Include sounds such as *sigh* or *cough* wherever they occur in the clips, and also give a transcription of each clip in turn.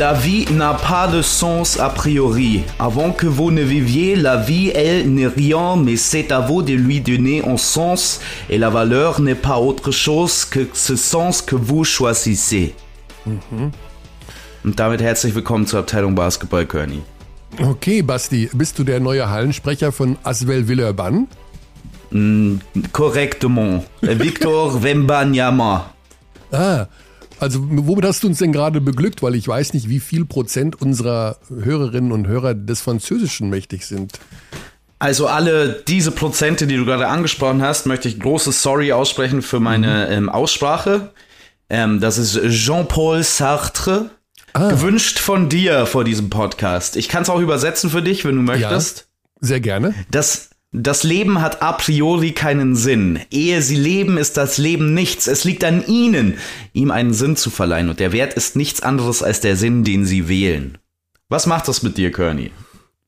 La vie n'a pas de sens a priori. Avant que vous ne viviez, la vie, elle, n'est rien, mais c'est à vous de lui donner un sens, et la valeur n'est pas autre chose que ce sens que vous choisissez. Und damit herzlich willkommen zur Abteilung Basketball, Körny. Okay, Basti, bist du der neue Hallensprecher von Aswell Villeurbanne? Correctement. Victor *laughs* Wembanyama. Ah, also womit hast du uns denn gerade beglückt? Weil ich weiß nicht, wie viel Prozent unserer Hörerinnen und Hörer des Französischen mächtig sind. Also alle diese Prozente, die du gerade angesprochen hast, möchte ich großes Sorry aussprechen für meine ähm, Aussprache. Ähm, das ist Jean-Paul Sartre. Gewünscht von dir vor diesem Podcast. Ich kann es auch übersetzen für dich, wenn du möchtest. Sehr gerne. Das, das Leben hat a priori keinen Sinn. Ehe sie leben, ist das Leben nichts. Es liegt an ihnen, ihm einen Sinn zu verleihen. Und der Wert ist nichts anderes als der Sinn, den sie wählen. Was macht das mit dir, Kearney?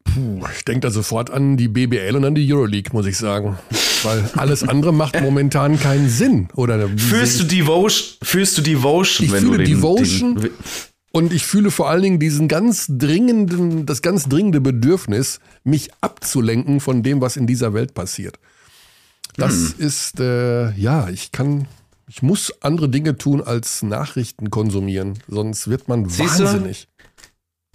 Puh, ich denke da sofort an die BBL und an die Euroleague, muss ich sagen. Weil alles andere macht momentan keinen Sinn. Oder Fühlst du Devotion, fühlst du Devotion, Ich wenn fühle du den, Devotion. Den, Und ich fühle vor allen Dingen diesen ganz dringenden, das ganz dringende Bedürfnis, mich abzulenken von dem, was in dieser Welt passiert. Das ist, äh, ja, ich kann, ich muss andere Dinge tun als Nachrichten konsumieren, sonst wird man Siehst du? wahnsinnig.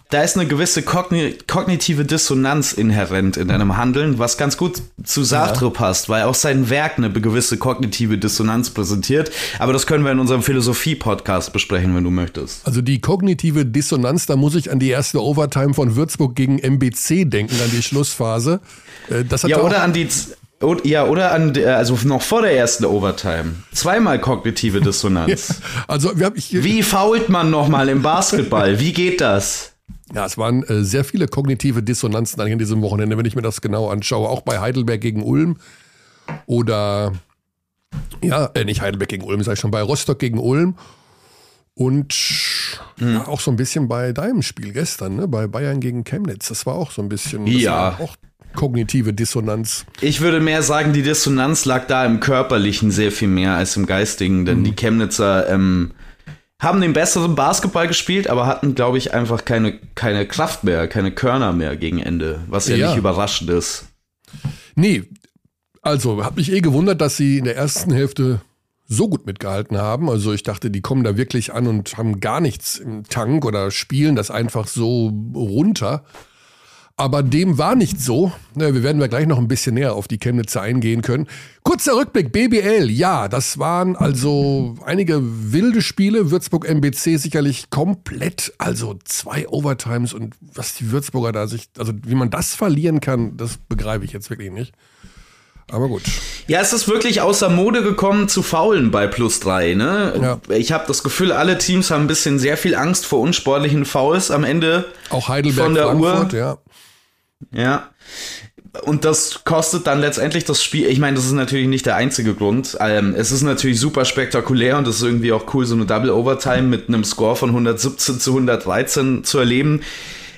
Da ist eine gewisse kogni kognitive Dissonanz inhärent in deinem Handeln, was ganz gut zu Sartre passt, weil auch sein Werk eine gewisse kognitive Dissonanz präsentiert. Aber das können wir in unserem Philosophie-Podcast besprechen, wenn du möchtest. Also die kognitive Dissonanz, da muss ich an die erste Overtime von Würzburg gegen MBC denken, an die Schlussphase. Äh, Das hat Ja, oder an die. Ja, oder an, die- also noch vor der ersten Overtime. Zweimal kognitive *laughs* Dissonanz. also wir haben, ich, Wie fault man nochmal im Basketball? Wie geht das? Ja, es waren äh, sehr viele kognitive Dissonanzen eigentlich an diesem Wochenende, wenn ich mir das genau anschaue. Auch bei Heidelberg gegen Ulm oder, ja, äh, nicht Heidelberg gegen Ulm, ich schon, bei Rostock gegen Ulm. Und ja, auch so ein bisschen bei deinem Spiel gestern, ne? bei Bayern gegen Chemnitz. Das war auch so ein bisschen Ja. kognitive Dissonanz. Ich würde mehr sagen, die Dissonanz lag da im Körperlichen sehr viel mehr als im Geistigen, denn die Chemnitzer ähm, haben den besseren Basketball gespielt, aber hatten, glaube ich, einfach keine, keine Kraft mehr, keine Körner mehr gegen Ende, was ja, Ja. nicht überraschend ist. Nee, also hat mich eh gewundert, dass sie in der ersten Hälfte so gut mitgehalten haben. Also ich dachte, die kommen da wirklich an und haben gar nichts im Tank oder spielen das einfach so runter. Aber dem war nicht so. Wir werden wir gleich noch ein bisschen näher auf die Chemnitzer eingehen können. Kurzer Rückblick, BBL. Ja, das waren also einige wilde Spiele. Würzburg MBC sicherlich komplett, also zwei Overtimes und was die Würzburger da sich, also wie man das verlieren kann, das begreife ich jetzt wirklich nicht. Aber gut. Ja, es ist wirklich außer Mode gekommen zu faulen bei plus drei. Ne? Ja. Ich habe das Gefühl, alle Teams haben ein bisschen sehr viel Angst vor unsportlichen Fouls am Ende. Auch Heidelberg, Von der Frankfurt, Uhr. ja. Ja. Und das kostet dann letztendlich das Spiel. Ich meine, das ist natürlich nicht der einzige Grund. Ähm, es ist natürlich super spektakulär und es ist irgendwie auch cool, so eine Double Overtime mit einem Score von 117 zu 113 zu erleben.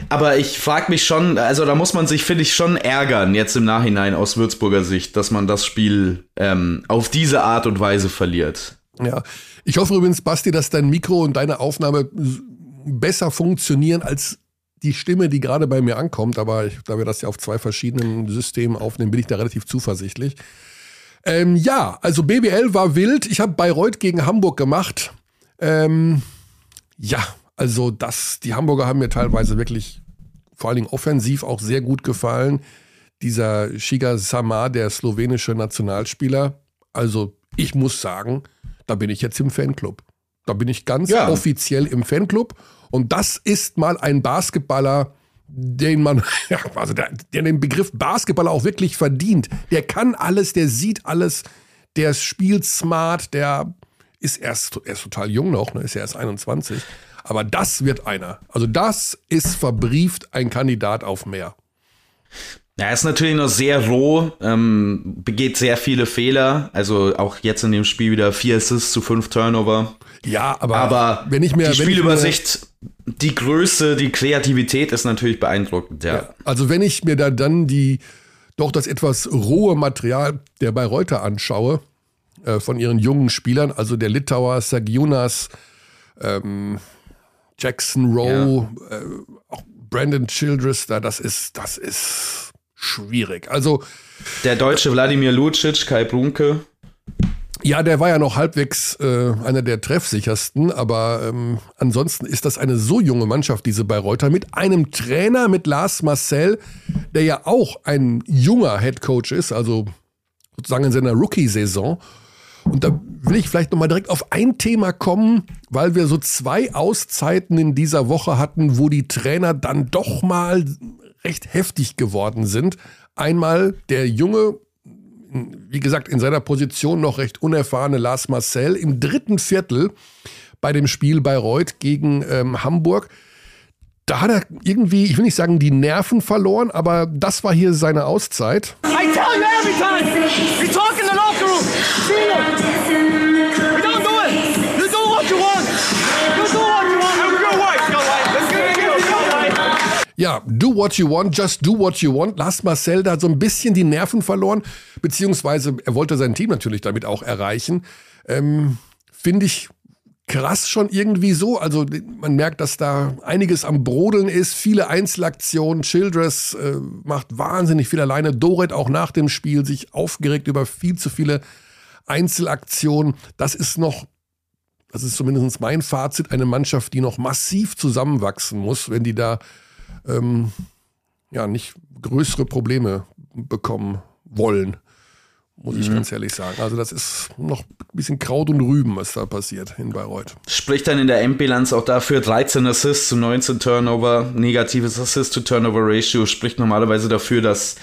Aber ich frage mich schon, also da muss man sich, finde ich, schon ärgern, jetzt im Nachhinein aus Würzburger Sicht, dass man das Spiel ähm, auf diese Art und Weise verliert. Ja. Ich hoffe übrigens, Basti, dass dein Mikro und deine Aufnahme besser funktionieren als die Stimme, die gerade bei mir ankommt. Aber ich, da wir das ja auf zwei verschiedenen Systemen aufnehmen, bin ich da relativ zuversichtlich. Ähm, ja, also BBL war wild. Ich habe Bayreuth gegen Hamburg gemacht. Ähm, ja, also das, die Hamburger haben mir teilweise wirklich vor allen Dingen offensiv auch sehr gut gefallen. Dieser Shiga Samar, der slowenische Nationalspieler. Also ich muss sagen, da bin ich jetzt im Fanclub. Da bin ich ganz Ja. offiziell im Fanclub. Und das ist mal ein Basketballer, den man, *laughs* also der, der den Begriff Basketballer auch wirklich verdient. Der kann alles, der sieht alles, der spielt smart, der ist erst, er ist total jung noch, ne, ist ja erst 21. Aber das wird einer. Also das ist verbrieft ein Kandidat auf mehr. Ja, er ist natürlich noch sehr roh, ähm, begeht sehr viele Fehler. Also auch jetzt in dem Spiel wieder vier Assists zu fünf Turnover. Ja, aber, Aber wenn ich mir, die ich mir- Spielübersicht, die Größe, die Kreativität ist natürlich beeindruckend, ja. Ja, also wenn ich mir da dann die doch das etwas rohe Material der Bayreuther anschaue, äh, von ihren jungen Spielern, also der Litauer Sagiunas, ähm, Jackson Rowe, ja. äh, auch Brandon Childress, da, das ist, das ist schwierig. Also. Der deutsche Wladimir Lucic, Kai Brunke. Ja, der war ja noch halbwegs äh, einer der treffsichersten, aber ähm, ansonsten ist das eine so junge Mannschaft, diese Bayreuther, mit einem Trainer, mit Lars Marcel, der ja auch ein junger Headcoach ist, also sozusagen in seiner Rookie-Saison. Und da will ich vielleicht nochmal direkt auf ein Thema kommen, weil wir so zwei Auszeiten in dieser Woche hatten, wo die Trainer dann doch mal recht heftig geworden sind. Einmal der junge wie gesagt, in seiner Position noch recht unerfahrene Lars Marcel im dritten Viertel bei dem Spiel Bayreuth gegen ähm, Hamburg. Da hat er irgendwie, ich will nicht sagen, die Nerven verloren, aber das war hier seine Auszeit. I tell you every time, we talk in the locker room. We Ja, do what you want, just do what you want. Lars Marcel da so ein bisschen die Nerven verloren beziehungsweise er wollte sein Team natürlich damit auch erreichen. Ähm, Finde ich krass schon irgendwie so. Also man merkt, dass da einiges am Brodeln ist, viele Einzelaktionen. Childress äh, macht wahnsinnig viel alleine. Doret auch nach dem Spiel sich aufgeregt über viel zu viele Einzelaktionen. Das ist noch, das ist zumindest mein Fazit, eine Mannschaft, die noch massiv zusammenwachsen muss, wenn die da ähm, ja nicht größere Probleme bekommen wollen muss ich mhm. ganz ehrlich sagen. Also das ist noch ein bisschen Kraut und Rüben, was da passiert in Bayreuth. Spricht dann in der M-Bilanz auch dafür 13 Assists zu 19 Turnover, negatives Assist-to-Turnover-Ratio spricht normalerweise dafür, dass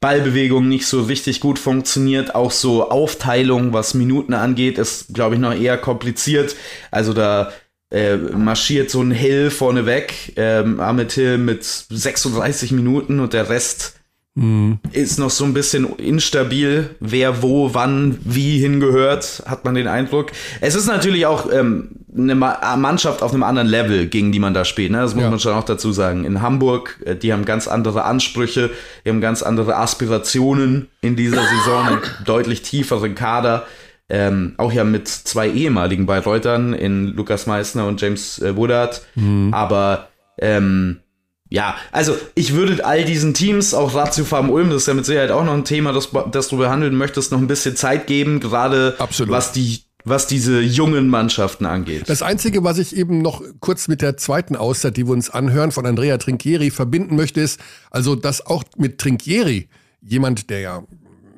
Ballbewegung nicht so richtig gut funktioniert. Auch so Aufteilung, was Minuten angeht, ist, glaube ich, noch eher kompliziert. Also da äh, marschiert so ein Hill vorneweg, ähm, Ahmed Hill mit 36 Minuten und der Rest Mhm. Ist noch so ein bisschen instabil, wer wo, wann, wie hingehört, hat man den Eindruck. Es ist natürlich auch ähm, eine Mannschaft auf einem anderen Level, gegen die man da spielt. Ne? Das muss ja. man schon auch dazu sagen. In Hamburg, äh, die haben ganz andere Ansprüche, die haben ganz andere Aspirationen in dieser Saison, einen deutlich tieferen Kader. Ähm, auch ja mit zwei ehemaligen Bayreutern in Lukas Meissner und James äh, Woodard. Mhm. Aber ähm, ja, also ich würde all diesen Teams, auch Ratio Farm Ulm, das ist ja mit Sicherheit auch noch ein Thema, das, das du behandeln möchtest, noch ein bisschen Zeit geben, gerade was die was diese jungen Mannschaften angeht. Das Einzige, was ich eben noch kurz mit der zweiten Auszeit, die wir uns anhören, von Andrea Trinchieri verbinden möchte, ist, also dass auch mit Trinchieri jemand, der ja,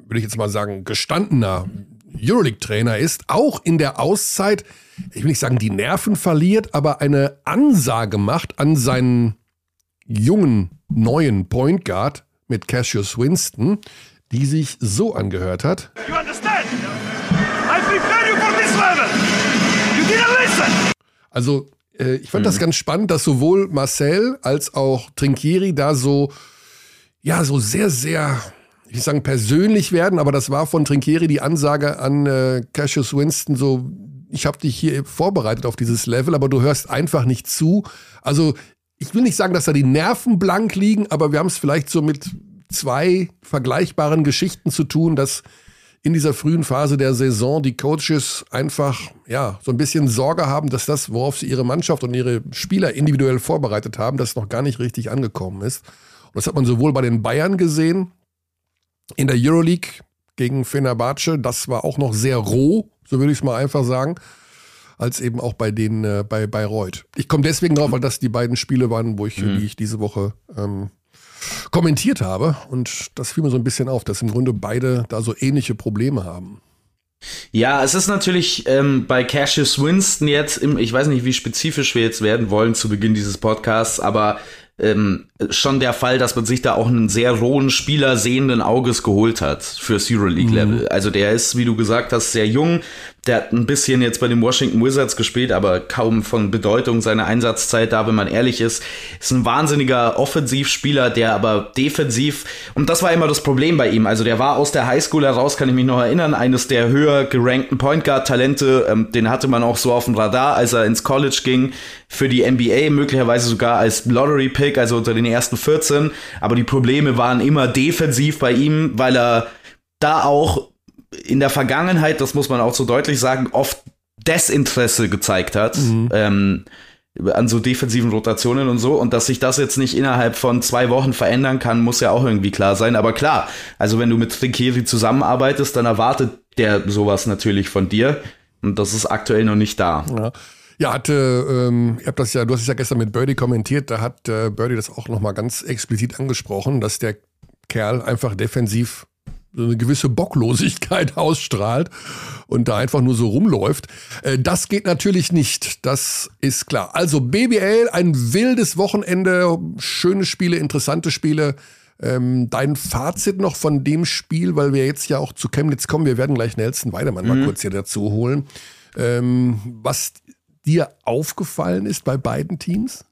würde ich jetzt mal sagen, gestandener Euroleague-Trainer ist, auch in der Auszeit, ich will nicht sagen, die Nerven verliert, aber eine Ansage macht an seinen jungen neuen Point Guard mit Cassius Winston, die sich so angehört hat. Also äh, ich fand mhm. das ganz spannend, dass sowohl Marcel als auch Trinkieri da so, ja, so sehr, sehr, ich sagen persönlich werden, aber das war von Trinkieri die Ansage an äh, Cassius Winston so, ich habe dich hier vorbereitet auf dieses Level, aber du hörst einfach nicht zu. Also ich will nicht sagen, dass da die Nerven blank liegen, aber wir haben es vielleicht so mit zwei vergleichbaren Geschichten zu tun, dass in dieser frühen Phase der Saison die Coaches einfach ja so ein bisschen Sorge haben, dass das, worauf sie ihre Mannschaft und ihre Spieler individuell vorbereitet haben, das noch gar nicht richtig angekommen ist. Und das hat man sowohl bei den Bayern gesehen in der Euroleague gegen Fenerbahce, das war auch noch sehr roh, so würde ich es mal einfach sagen als eben auch bei den äh, bei Bayreuth. Ich komme deswegen drauf, weil das die beiden Spiele waren, wo ich, mhm. die ich diese Woche ähm, kommentiert habe. Und das fiel mir so ein bisschen auf, dass im Grunde beide da so ähnliche Probleme haben. Ja, es ist natürlich ähm, bei Cassius Winston jetzt, im, ich weiß nicht, wie spezifisch wir jetzt werden wollen zu Beginn dieses Podcasts, aber ähm, schon der Fall, dass man sich da auch einen sehr rohen Spieler sehenden Auges geholt hat fürs Euroleague-Level. Mhm. Also der ist, wie du gesagt hast, sehr jung, der hat ein bisschen jetzt bei den Washington Wizards gespielt, aber kaum von Bedeutung seiner Einsatzzeit da, wenn man ehrlich ist. Ist ein wahnsinniger Offensivspieler, der aber defensiv, und das war immer das Problem bei ihm. Also der war aus der Highschool heraus, kann ich mich noch erinnern, eines der höher gerankten Point Guard Talente. Ähm, den hatte man auch so auf dem Radar, als er ins College ging für die NBA, möglicherweise sogar als Lottery Pick, also unter den ersten 14. Aber die Probleme waren immer defensiv bei ihm, weil er da auch in der Vergangenheit, das muss man auch so deutlich sagen, oft Desinteresse gezeigt hat. Mhm. Ähm, an so defensiven Rotationen und so. Und dass sich das jetzt nicht innerhalb von zwei Wochen verändern kann, muss ja auch irgendwie klar sein. Aber klar, also wenn du mit Trinkieri zusammenarbeitest, dann erwartet der sowas natürlich von dir. Und das ist aktuell noch nicht da. Ja. Ja, hatte, ähm, ihr habt das ja, du hast es ja gestern mit Birdie kommentiert, da hat äh, Birdie das auch nochmal ganz explizit angesprochen, dass der Kerl einfach defensiv eine gewisse Bocklosigkeit *laughs* ausstrahlt und da einfach nur so rumläuft. Äh, das geht natürlich nicht, das ist klar. Also BBL, ein wildes Wochenende, schöne Spiele, interessante Spiele. Ähm, dein Fazit noch von dem Spiel, weil wir jetzt ja auch zu Chemnitz kommen. Wir werden gleich Nelson Weidemann mhm. mal kurz hier dazu holen. Ähm, was dir aufgefallen ist bei beiden Teams?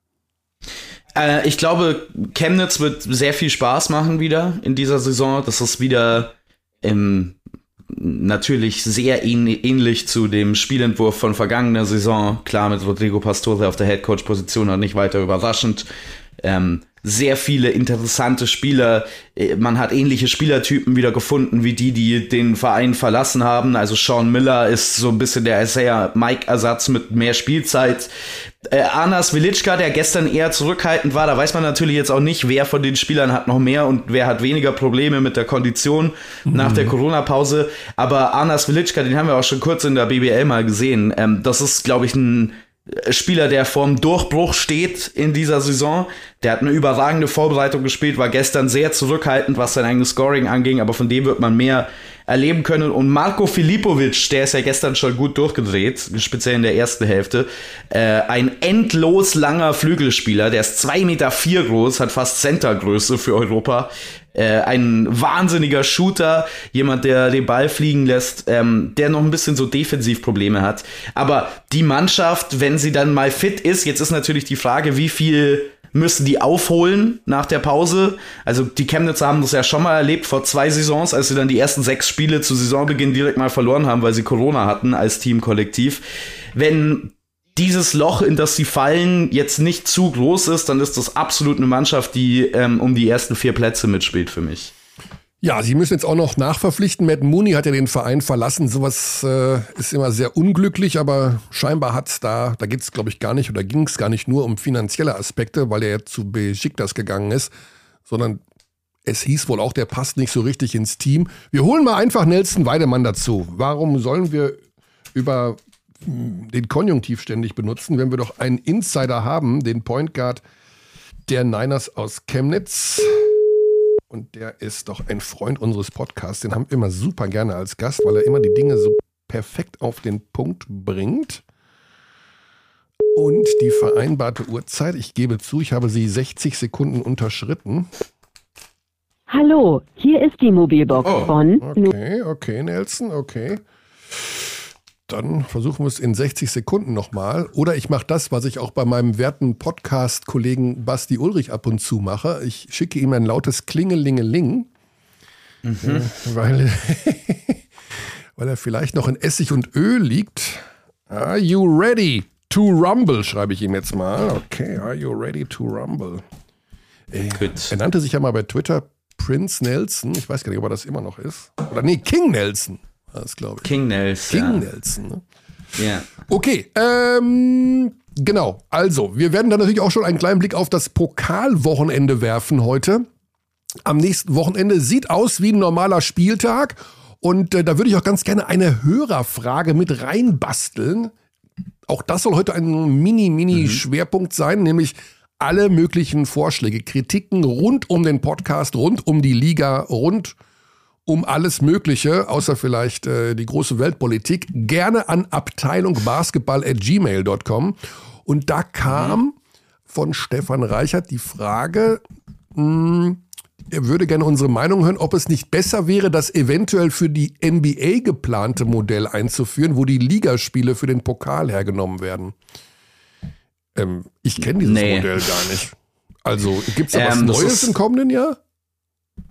Äh, ich glaube, Chemnitz wird sehr viel Spaß machen wieder in dieser Saison. Das ist wieder ähm, natürlich sehr ähnlich zu dem Spielentwurf von vergangener Saison. Klar, mit Rodrigo Pastore auf der Headcoach-Position auch nicht weiter überraschend. Ähm, sehr viele interessante Spieler. Äh, man hat ähnliche Spielertypen wieder gefunden, wie die, die den Verein verlassen haben. Also Sean Miller ist so ein bisschen der Isaiah Mike-Ersatz mit mehr Spielzeit. Äh, Anas Velitschka, der gestern eher zurückhaltend war, da weiß man natürlich jetzt auch nicht, wer von den Spielern hat noch mehr und wer hat weniger Probleme mit der Kondition mhm. nach der Corona-Pause. Aber Anas Velitschka, den haben wir auch schon kurz in der BBL mal gesehen. Ähm, das ist, glaube ich, ein Spieler, der vorm Durchbruch steht in dieser Saison. Der hat eine überragende Vorbereitung gespielt, war gestern sehr zurückhaltend, was sein eigenes Scoring anging, aber von dem wird man mehr erleben können. Und Marco Filipovic, der ist ja gestern schon gut durchgedreht, speziell in der ersten Hälfte. Äh, ein endlos langer Flügelspieler, der ist zwei Meter vier groß, hat fast Centergröße für Europa. Äh, ein wahnsinniger Shooter, jemand, der den Ball fliegen lässt, ähm, der noch ein bisschen so Defensivprobleme hat. Aber die Mannschaft, wenn sie dann mal fit ist, jetzt ist natürlich die Frage, wie viel müssen die aufholen nach der Pause. Also die Chemnitzer haben das ja schon mal erlebt vor zwei Saisons, als sie dann die ersten sechs Spiele zu Saisonbeginn direkt mal verloren haben, weil sie Corona hatten als Teamkollektiv. Wenn dieses Loch, in das sie fallen, jetzt nicht zu groß ist, dann ist das absolut eine Mannschaft, die ähm, um die ersten vier Plätze mitspielt für mich. Ja, sie müssen jetzt auch noch nachverpflichten. Matt Mooney hat ja den Verein verlassen. Sowas äh, ist immer sehr unglücklich, aber scheinbar hat's da, da geht's glaube ich gar nicht oder ging's gar nicht nur um finanzielle Aspekte, weil er ja zu Besiktas gegangen ist, sondern es hieß wohl auch, der passt nicht so richtig ins Team. Wir holen mal einfach Nelson Weidemann dazu. Warum sollen wir über den Konjunktiv ständig benutzen, wenn wir doch einen Insider haben, den Point Guard der Niners aus Chemnitz. Und der ist doch ein Freund unseres Podcasts. Den haben wir immer super gerne als Gast, weil er immer die Dinge so perfekt auf den Punkt bringt. Und die vereinbarte Uhrzeit, ich gebe zu, ich habe sie 60 Sekunden unterschritten. Hallo, hier ist die Mobilbox oh, von. Okay, okay, Nelson, okay dann versuchen wir es in 60 Sekunden nochmal. Oder ich mache das, was ich auch bei meinem werten Podcast-Kollegen Basti Ulrich ab und zu mache. Ich schicke ihm ein lautes Klingelingeling, mhm. äh, weil, *laughs* weil er vielleicht noch in Essig und Öl liegt. Are you ready to rumble? Schreibe ich ihm jetzt mal. Okay, are you ready to rumble? Äh, er nannte sich ja mal bei Twitter Prince Nelson. Ich weiß gar nicht, ob er das immer noch ist. Oder nee, King Nelson das glaube ich. King Nelson. King ja. Nelson, ne? Ja. Okay, ähm, genau. Also, wir werden dann natürlich auch schon einen kleinen Blick auf das Pokalwochenende werfen heute. Am nächsten Wochenende sieht aus wie ein normaler Spieltag. Und äh, da würde ich auch ganz gerne eine Hörerfrage mit reinbasteln. Auch das soll heute ein Mini-Mini-Schwerpunkt mhm. sein, nämlich alle möglichen Vorschläge, Kritiken rund um den Podcast, rund um die Liga, rund um um alles Mögliche, außer vielleicht äh, die große Weltpolitik, gerne an abteilungbasketball.gmail.com. Und da kam von Stefan Reichert die Frage, mh, hm, er würde gerne unsere Meinung hören, ob es nicht besser wäre, das eventuell für die NBA geplante Modell einzuführen, wo die Ligaspiele für den Pokal hergenommen werden. Ähm, ich kenne dieses nee. Modell gar nicht. Also gibt es da was ähm, Neues im kommenden Jahr?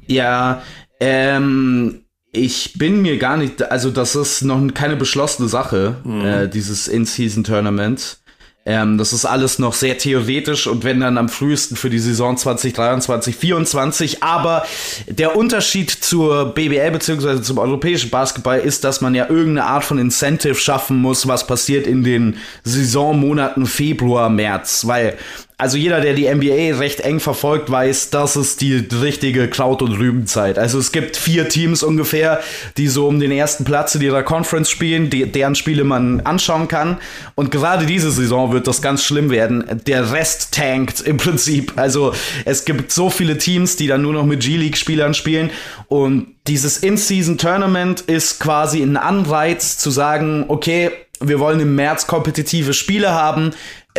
Ja, ähm, ich bin mir gar nicht, also das ist noch keine beschlossene Sache, mhm. äh, dieses In-Season-Tournament. Ähm, das ist alles noch sehr theoretisch und wenn dann am frühesten für die Saison 2023, 2024. Aber der Unterschied zur BBL beziehungsweise zum europäischen Basketball ist, dass man ja irgendeine Art von Incentive schaffen muss, was passiert in den Saisonmonaten Februar, März. Weil also jeder, der die NBA recht eng verfolgt, weiß, das ist die richtige Kraut- und Rübenzeit. Also es gibt vier Teams ungefähr, die so um den ersten Platz in ihrer Conference spielen, die, deren Spiele man anschauen kann. Und gerade diese Saison wird das ganz schlimm werden. Der Rest tankt im Prinzip. Also es gibt so viele Teams, die dann nur noch mit G-League-Spielern spielen. Und dieses In-Season-Tournament ist quasi ein Anreiz zu sagen, okay, wir wollen im März kompetitive Spiele haben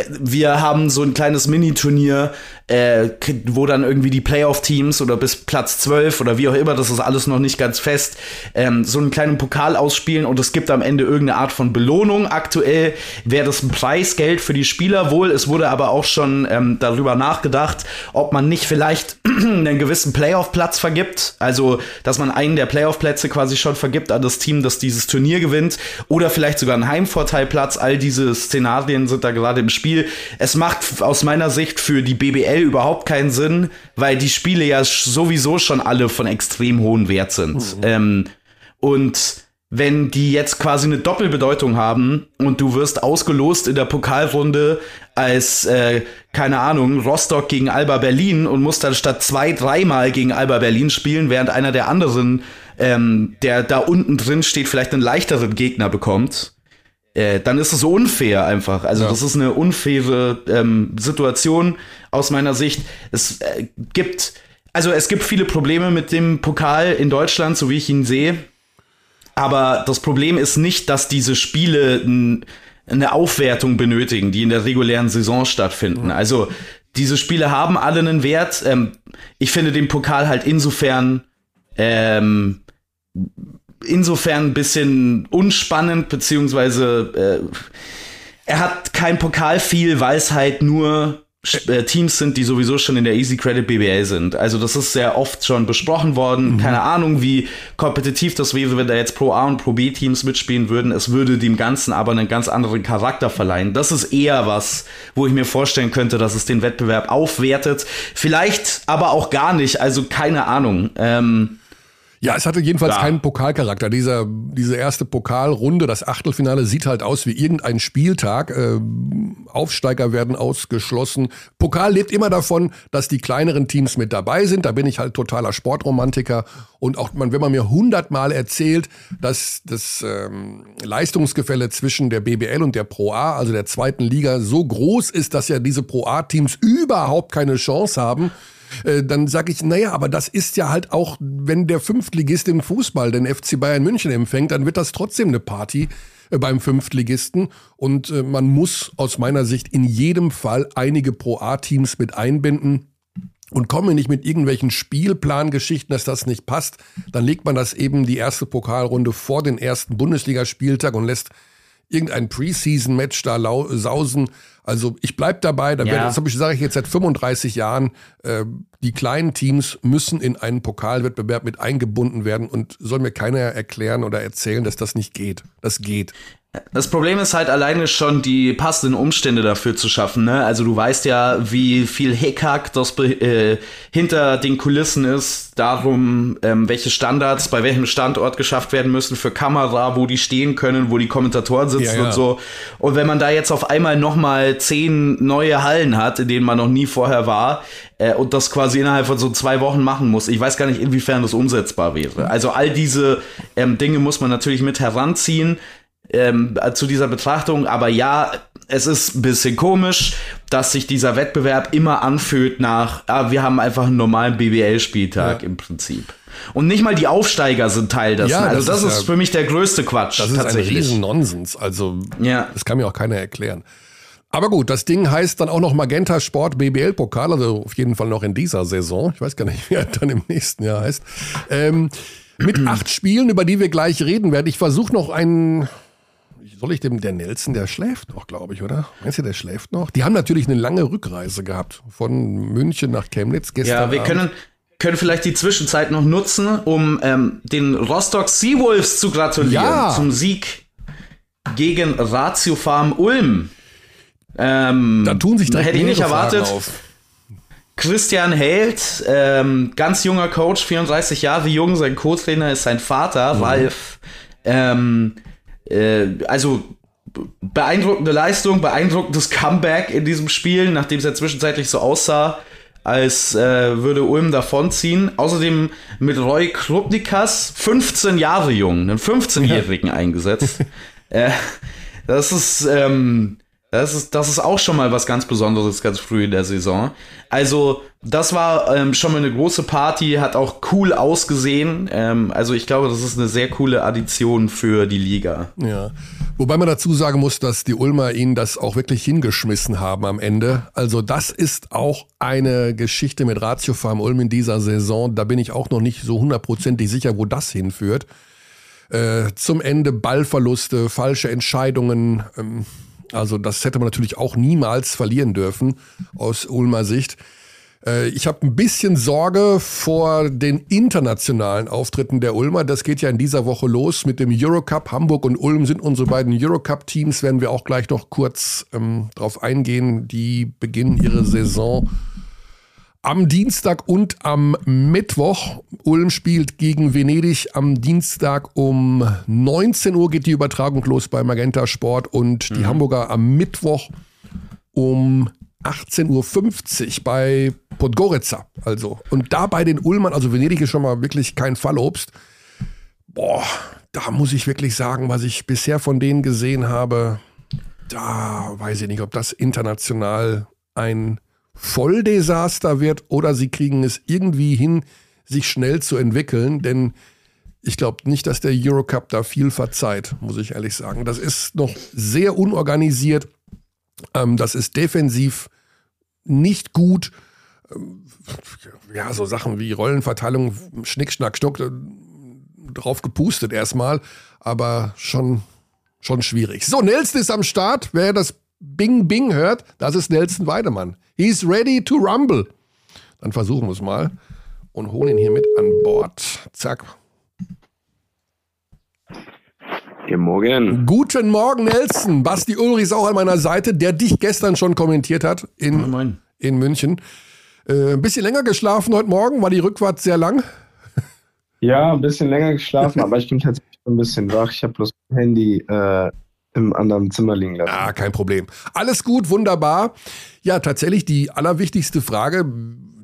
wir haben so ein kleines Mini-Turnier, äh, wo dann irgendwie die Playoff-Teams oder bis Platz 12 oder wie auch immer, das ist alles noch nicht ganz fest, ähm, so einen kleinen Pokal ausspielen und es gibt am Ende irgendeine Art von Belohnung. Aktuell wäre das ein Preisgeld für die Spieler wohl. Es wurde aber auch schon ähm, darüber nachgedacht, ob man nicht vielleicht *clears throat* einen gewissen Playoff-Platz vergibt. Also, dass man einen der Playoff-Plätze quasi schon vergibt an das Team, das dieses Turnier gewinnt. Oder vielleicht sogar einen Heimvorteilplatz. All diese Szenarien sind da gerade im Spiel. Es macht aus meiner Sicht für die BBL überhaupt keinen Sinn, weil die Spiele ja sowieso schon alle von extrem hohen Wert sind. Mhm. Ähm, und wenn die jetzt quasi eine Doppelbedeutung haben und du wirst ausgelost in der Pokalrunde als, äh, keine Ahnung, Rostock gegen Alba Berlin und musst dann statt zwei, dreimal gegen Alba Berlin spielen, während einer der anderen, ähm, der da unten drin steht, vielleicht einen leichteren Gegner bekommt, äh, dann ist es unfair einfach. Also ja. das ist eine unfaire ähm, Situation aus meiner Sicht. Es äh, gibt, also es gibt viele Probleme mit dem Pokal in Deutschland, so wie ich ihn sehe. Aber das Problem ist nicht, dass diese Spiele eine Aufwertung benötigen, die in der regulären Saison stattfinden. Also diese Spiele haben alle einen Wert. Ähm, ich finde den Pokal halt insofern ähm, insofern ein bisschen unspannend, beziehungsweise äh, er hat kein Pokal viel, weil es halt nur äh, Teams sind, die sowieso schon in der Easy Credit BBL sind. Also das ist sehr oft schon besprochen worden. Mhm. Keine Ahnung, wie kompetitiv das wäre, wenn da jetzt Pro A und Pro B Teams mitspielen würden. Es würde dem Ganzen aber einen ganz anderen Charakter verleihen. Das ist eher was, wo ich mir vorstellen könnte, dass es den Wettbewerb aufwertet. Vielleicht aber auch gar nicht. Also keine Ahnung. Ähm, ja, es hatte jedenfalls ja. keinen Pokalcharakter. Dieser, diese erste Pokalrunde, das Achtelfinale, sieht halt aus wie irgendein Spieltag. Äh, Aufsteiger werden ausgeschlossen. Pokal lebt immer davon, dass die kleineren Teams mit dabei sind. Da bin ich halt totaler Sportromantiker. Und auch wenn man mir hundertmal erzählt, dass das ähm, Leistungsgefälle zwischen der BBL und der Pro A, also der zweiten Liga, so groß ist, dass ja diese Pro A-Teams überhaupt keine Chance haben, äh, dann sage ich, naja, aber das ist ja halt auch, wenn der Fünftligist im Fußball den FC Bayern München empfängt, dann wird das trotzdem eine Party äh, beim Fünftligisten. Und äh, man muss aus meiner Sicht in jedem Fall einige Pro-A-Teams mit einbinden. Und komme nicht mit irgendwelchen Spielplangeschichten, dass das nicht passt, dann legt man das eben die erste Pokalrunde vor den ersten Bundesligaspieltag und lässt irgendein Preseason-Match da sausen. Also ich bleib dabei, da ja. das sage ich jetzt seit 35 Jahren, äh, die kleinen Teams müssen in einen Pokalwettbewerb mit eingebunden werden und soll mir keiner erklären oder erzählen, dass das nicht geht. Das geht. Das Problem ist halt alleine schon die passenden Umstände dafür zu schaffen. Ne? Also du weißt ja, wie viel Hickhack das äh, hinter den Kulissen ist, darum, ähm, welche Standards bei welchem Standort geschafft werden müssen für Kamera, wo die stehen können, wo die Kommentatoren sitzen ja, ja. und so. Und wenn man da jetzt auf einmal noch mal zehn neue Hallen hat, in denen man noch nie vorher war, äh, und das quasi innerhalb von so zwei Wochen machen muss, ich weiß gar nicht, inwiefern das umsetzbar wäre. Also all diese ähm, Dinge muss man natürlich mit heranziehen ähm, zu dieser Betrachtung. Aber ja, es ist ein bisschen komisch, dass sich dieser Wettbewerb immer anfühlt nach, ah, wir haben einfach einen normalen BBL-Spieltag ja. im Prinzip. Und nicht mal die Aufsteiger sind Teil dessen. Ja, also das, ist, ist für mich der größte Quatsch. Das ist ein riesen Nonsens. Also ja. das kann mir auch keiner erklären. Aber gut, das Ding heißt dann auch noch Magenta Sport BBL Pokal, also auf jeden Fall noch in dieser Saison. Ich weiß gar nicht, *laughs* wie er dann im nächsten Jahr heißt. Ähm, mit acht Spielen, über die wir gleich reden werden. Ich versuche noch einen soll ich dem, der Nelson, der schläft noch, glaube ich, oder? Meinst du, der schläft noch? Die haben natürlich eine lange Rückreise gehabt von München nach Chemnitz gestern. Ja, wir Abend. können, können vielleicht die Zwischenzeit noch nutzen, um ähm, den Rostock Seawolves zu gratulieren ja. zum Sieg gegen Ratio Farm Ulm. Ähm, Da tun sich direkt hätte ich nicht erwartet. Christian Held, ähm, ganz junger Coach, 34 Jahre jung, sein Co-Trainer ist sein Vater, Ralf. Ähm, äh, also beeindruckende Leistung, beeindruckendes Comeback in diesem Spiel, nachdem es ja zwischenzeitlich so aussah, als äh, würde Ulm davonziehen. Außerdem mit Roy Krupnikas, 15 Jahre jung, einen 15-Jährigen eingesetzt. *laughs* äh, das ist, ähm, das ist, das ist auch schon mal was ganz Besonderes, ganz früh in der Saison. Also, das war ähm, schon mal eine große Party, hat auch cool ausgesehen. Ähm, also, ich glaube, das ist eine sehr coole Addition für die Liga. Ja. Wobei man dazu sagen muss, dass die Ulmer ihnen das auch wirklich hingeschmissen haben am Ende. Also das ist auch eine Geschichte mit Ratio Farm Ulm in dieser Saison. Da bin ich auch noch nicht so hundertprozentig sicher, wo das hinführt. Äh, zum Ende Ballverluste, falsche Entscheidungen. Ähm, also das hätte man natürlich auch niemals verlieren dürfen aus Ulmer Sicht. Äh, Ich habe ein bisschen Sorge vor den internationalen Auftritten der Ulmer. Das geht ja in dieser Woche los mit dem Eurocup. Hamburg und Ulm sind unsere beiden Eurocup-Teams. Werden wir auch gleich noch kurz ähm, drauf eingehen. Die beginnen ihre Saison am Dienstag und am Mittwoch. Ulm spielt gegen Venedig am Dienstag um 19 Uhr geht die Übertragung los bei Magenta Sport und die Hamburger am Mittwoch um 18.50 Uhr bei Podgorica. Also. Und da bei den Ulmern, also Venedig ist schon mal wirklich kein Fallobst. Boah, da muss ich wirklich sagen, was ich bisher von denen gesehen habe, da weiß ich nicht, ob das international ein Volldesaster wird oder sie kriegen es irgendwie hin, sich schnell zu entwickeln, denn ich glaube nicht, dass der Eurocup da viel verzeiht, muss ich ehrlich sagen. Das ist noch sehr unorganisiert. Ähm, das ist defensiv nicht gut. Ähm, ja, so Sachen wie Rollenverteilung, Schnick, Schnack, Stuck, äh, drauf gepustet erstmal, aber schon, schon schwierig. So, Nelson ist am Start. Wer das Bing Bing hört, das ist Nelson Weidemann. He's ready to rumble. Dann versuchen wir es mal und holen ihn hier mit an Bord. Zack. Guten Morgen. Guten Morgen, Nelson. Basti Ulrich ist auch an meiner Seite, der dich gestern schon kommentiert hat in, Moin. in München. Äh, ein bisschen länger geschlafen heute Morgen, war die Rückfahrt sehr lang. Ja, ein bisschen länger geschlafen, aber ich bin tatsächlich ein bisschen wach. Ich habe bloß mein Handy äh, im anderen Zimmer liegen lassen. Ah, kein Problem. Alles gut, wunderbar. Ja, tatsächlich die allerwichtigste Frage,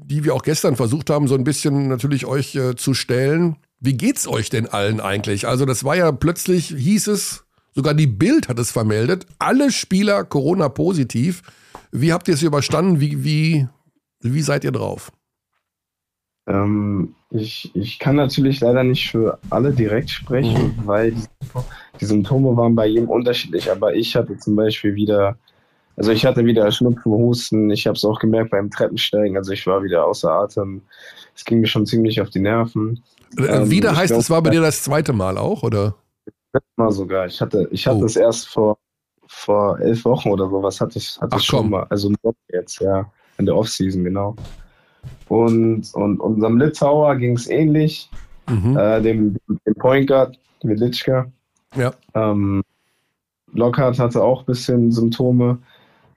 die wir auch gestern versucht haben, so ein bisschen natürlich euch äh, zu stellen. Wie geht's euch denn allen eigentlich? Also, das war ja plötzlich, hieß es, sogar die Bild hat es vermeldet, alle Spieler Corona positiv. Wie habt ihr es überstanden? Wie, wie, wie seid ihr drauf? Ähm, ich, ich kann natürlich leider nicht für alle direkt sprechen, weil die, die Symptome waren bei jedem unterschiedlich. Aber ich hatte zum Beispiel wieder, also ich hatte wieder Schnupfen, Husten. Ich habe es auch gemerkt beim Treppensteigen. Also ich war wieder außer Atem. Es ging mir schon ziemlich auf die Nerven. Äh, Ähm, Wieder heißt, glaub, es war bei dir das zweite Mal auch, oder? Mal sogar. Ich hatte, ich hatte Oh. es erst vor, vor elf Wochen oder sowas hatte ich, hatte Ach, ich schon komm. mal. Also jetzt, ja. In der Offseason, genau. Und, und unserem Litauer ging es ähnlich. Mhm. Äh, dem, dem Point Guard, Velitschka. Ja. Ähm, Lockhart hatte auch ein bisschen Symptome.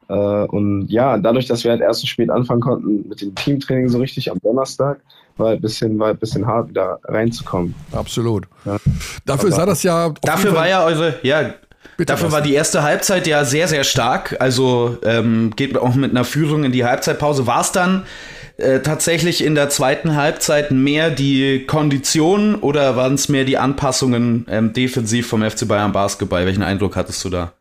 Äh, und ja, dadurch, dass wir halt erst so spät anfangen konnten mit dem Teamtraining so richtig am Donnerstag, war ein bisschen, war ein bisschen hart, wieder reinzukommen. Absolut. Ja. Dafür Aber- sah das ja. Dafür war ja eure, ja, Bitte, dafür war die erste Halbzeit ja sehr, sehr stark. Also ähm, geht auch mit einer Führung in die Halbzeitpause. War es dann äh, tatsächlich in der zweiten Halbzeit mehr die Kondition oder waren es mehr die Anpassungen ähm, defensiv vom FC Bayern Basketball? Welchen Eindruck hattest du da?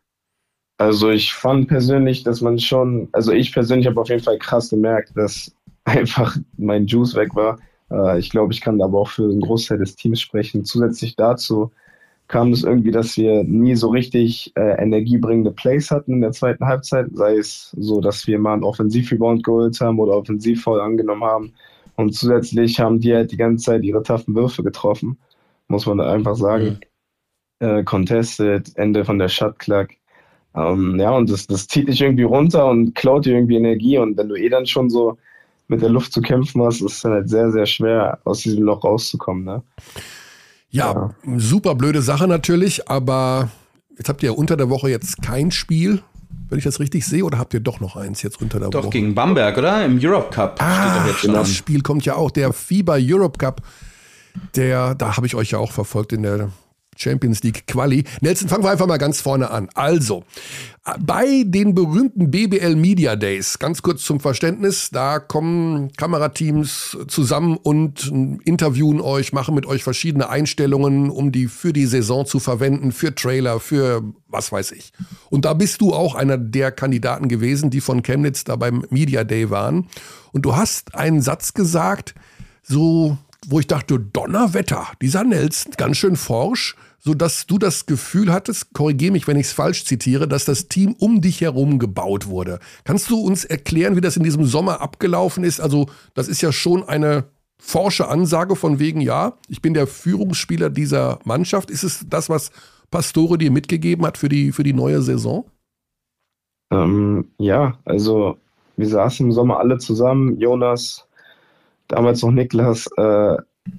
Also ich fand persönlich, dass man schon, also ich persönlich habe auf jeden Fall krass gemerkt, dass *laughs* einfach mein Juice weg war. Äh, ich glaube, ich kann aber auch für einen Großteil des Teams sprechen. Zusätzlich dazu kam es irgendwie, dass wir nie so richtig äh, energiebringende Plays hatten in der zweiten Halbzeit, sei es so, dass wir mal einen Offensiv-Rebound geholt haben oder offensiv voll angenommen haben. Und zusätzlich haben die halt die ganze Zeit ihre taffen Würfe getroffen, muss man da einfach sagen. Äh, contested, Ende von der Shot Clock. Ähm, ja, und das, das zieht dich irgendwie runter und klaut dir irgendwie Energie. Und wenn du eh dann schon so mit der Luft zu kämpfen hast, ist es dann halt sehr, sehr schwer, aus diesem Loch rauszukommen. Ne? Ja, super blöde Sache natürlich, aber jetzt habt ihr ja unter der Woche jetzt kein Spiel. wenn ich das richtig sehe, oder habt ihr doch noch eins jetzt unter der Doch, Woche? gegen Bamberg, oder? Im Europe Cup Ah, steht doch jetzt das Spiel kommt ja auch, der FIBA Europe Cup. Der, da habe ich euch ja auch verfolgt in der Champions League Quali. Nelson, fangen wir einfach mal ganz vorne an. Also, bei den berühmten BBL Media Days, ganz kurz zum Verständnis, da kommen Kamerateams zusammen und interviewen euch, machen mit euch verschiedene Einstellungen, um die für die Saison zu verwenden, für Trailer, für was weiß ich. Und da bist du auch einer der Kandidaten gewesen, die von Chemnitz da beim Media Day waren. Und du hast einen Satz gesagt, so wo ich dachte, Donnerwetter, dieser Nelson, ganz schön forsch, sodass du das Gefühl hattest, korrigiere mich, wenn ich es falsch zitiere, dass das Team um dich herum gebaut wurde. Kannst du uns erklären, wie das in diesem Sommer abgelaufen ist? Also, das ist ja schon eine forsche Ansage von wegen, ja, ich bin der Führungsspieler dieser Mannschaft. Ist es das, was Pastore dir mitgegeben hat für die, für die neue Saison? Ähm, ja, also wir saßen im Sommer alle zusammen, Jonas, damals noch Niklas äh,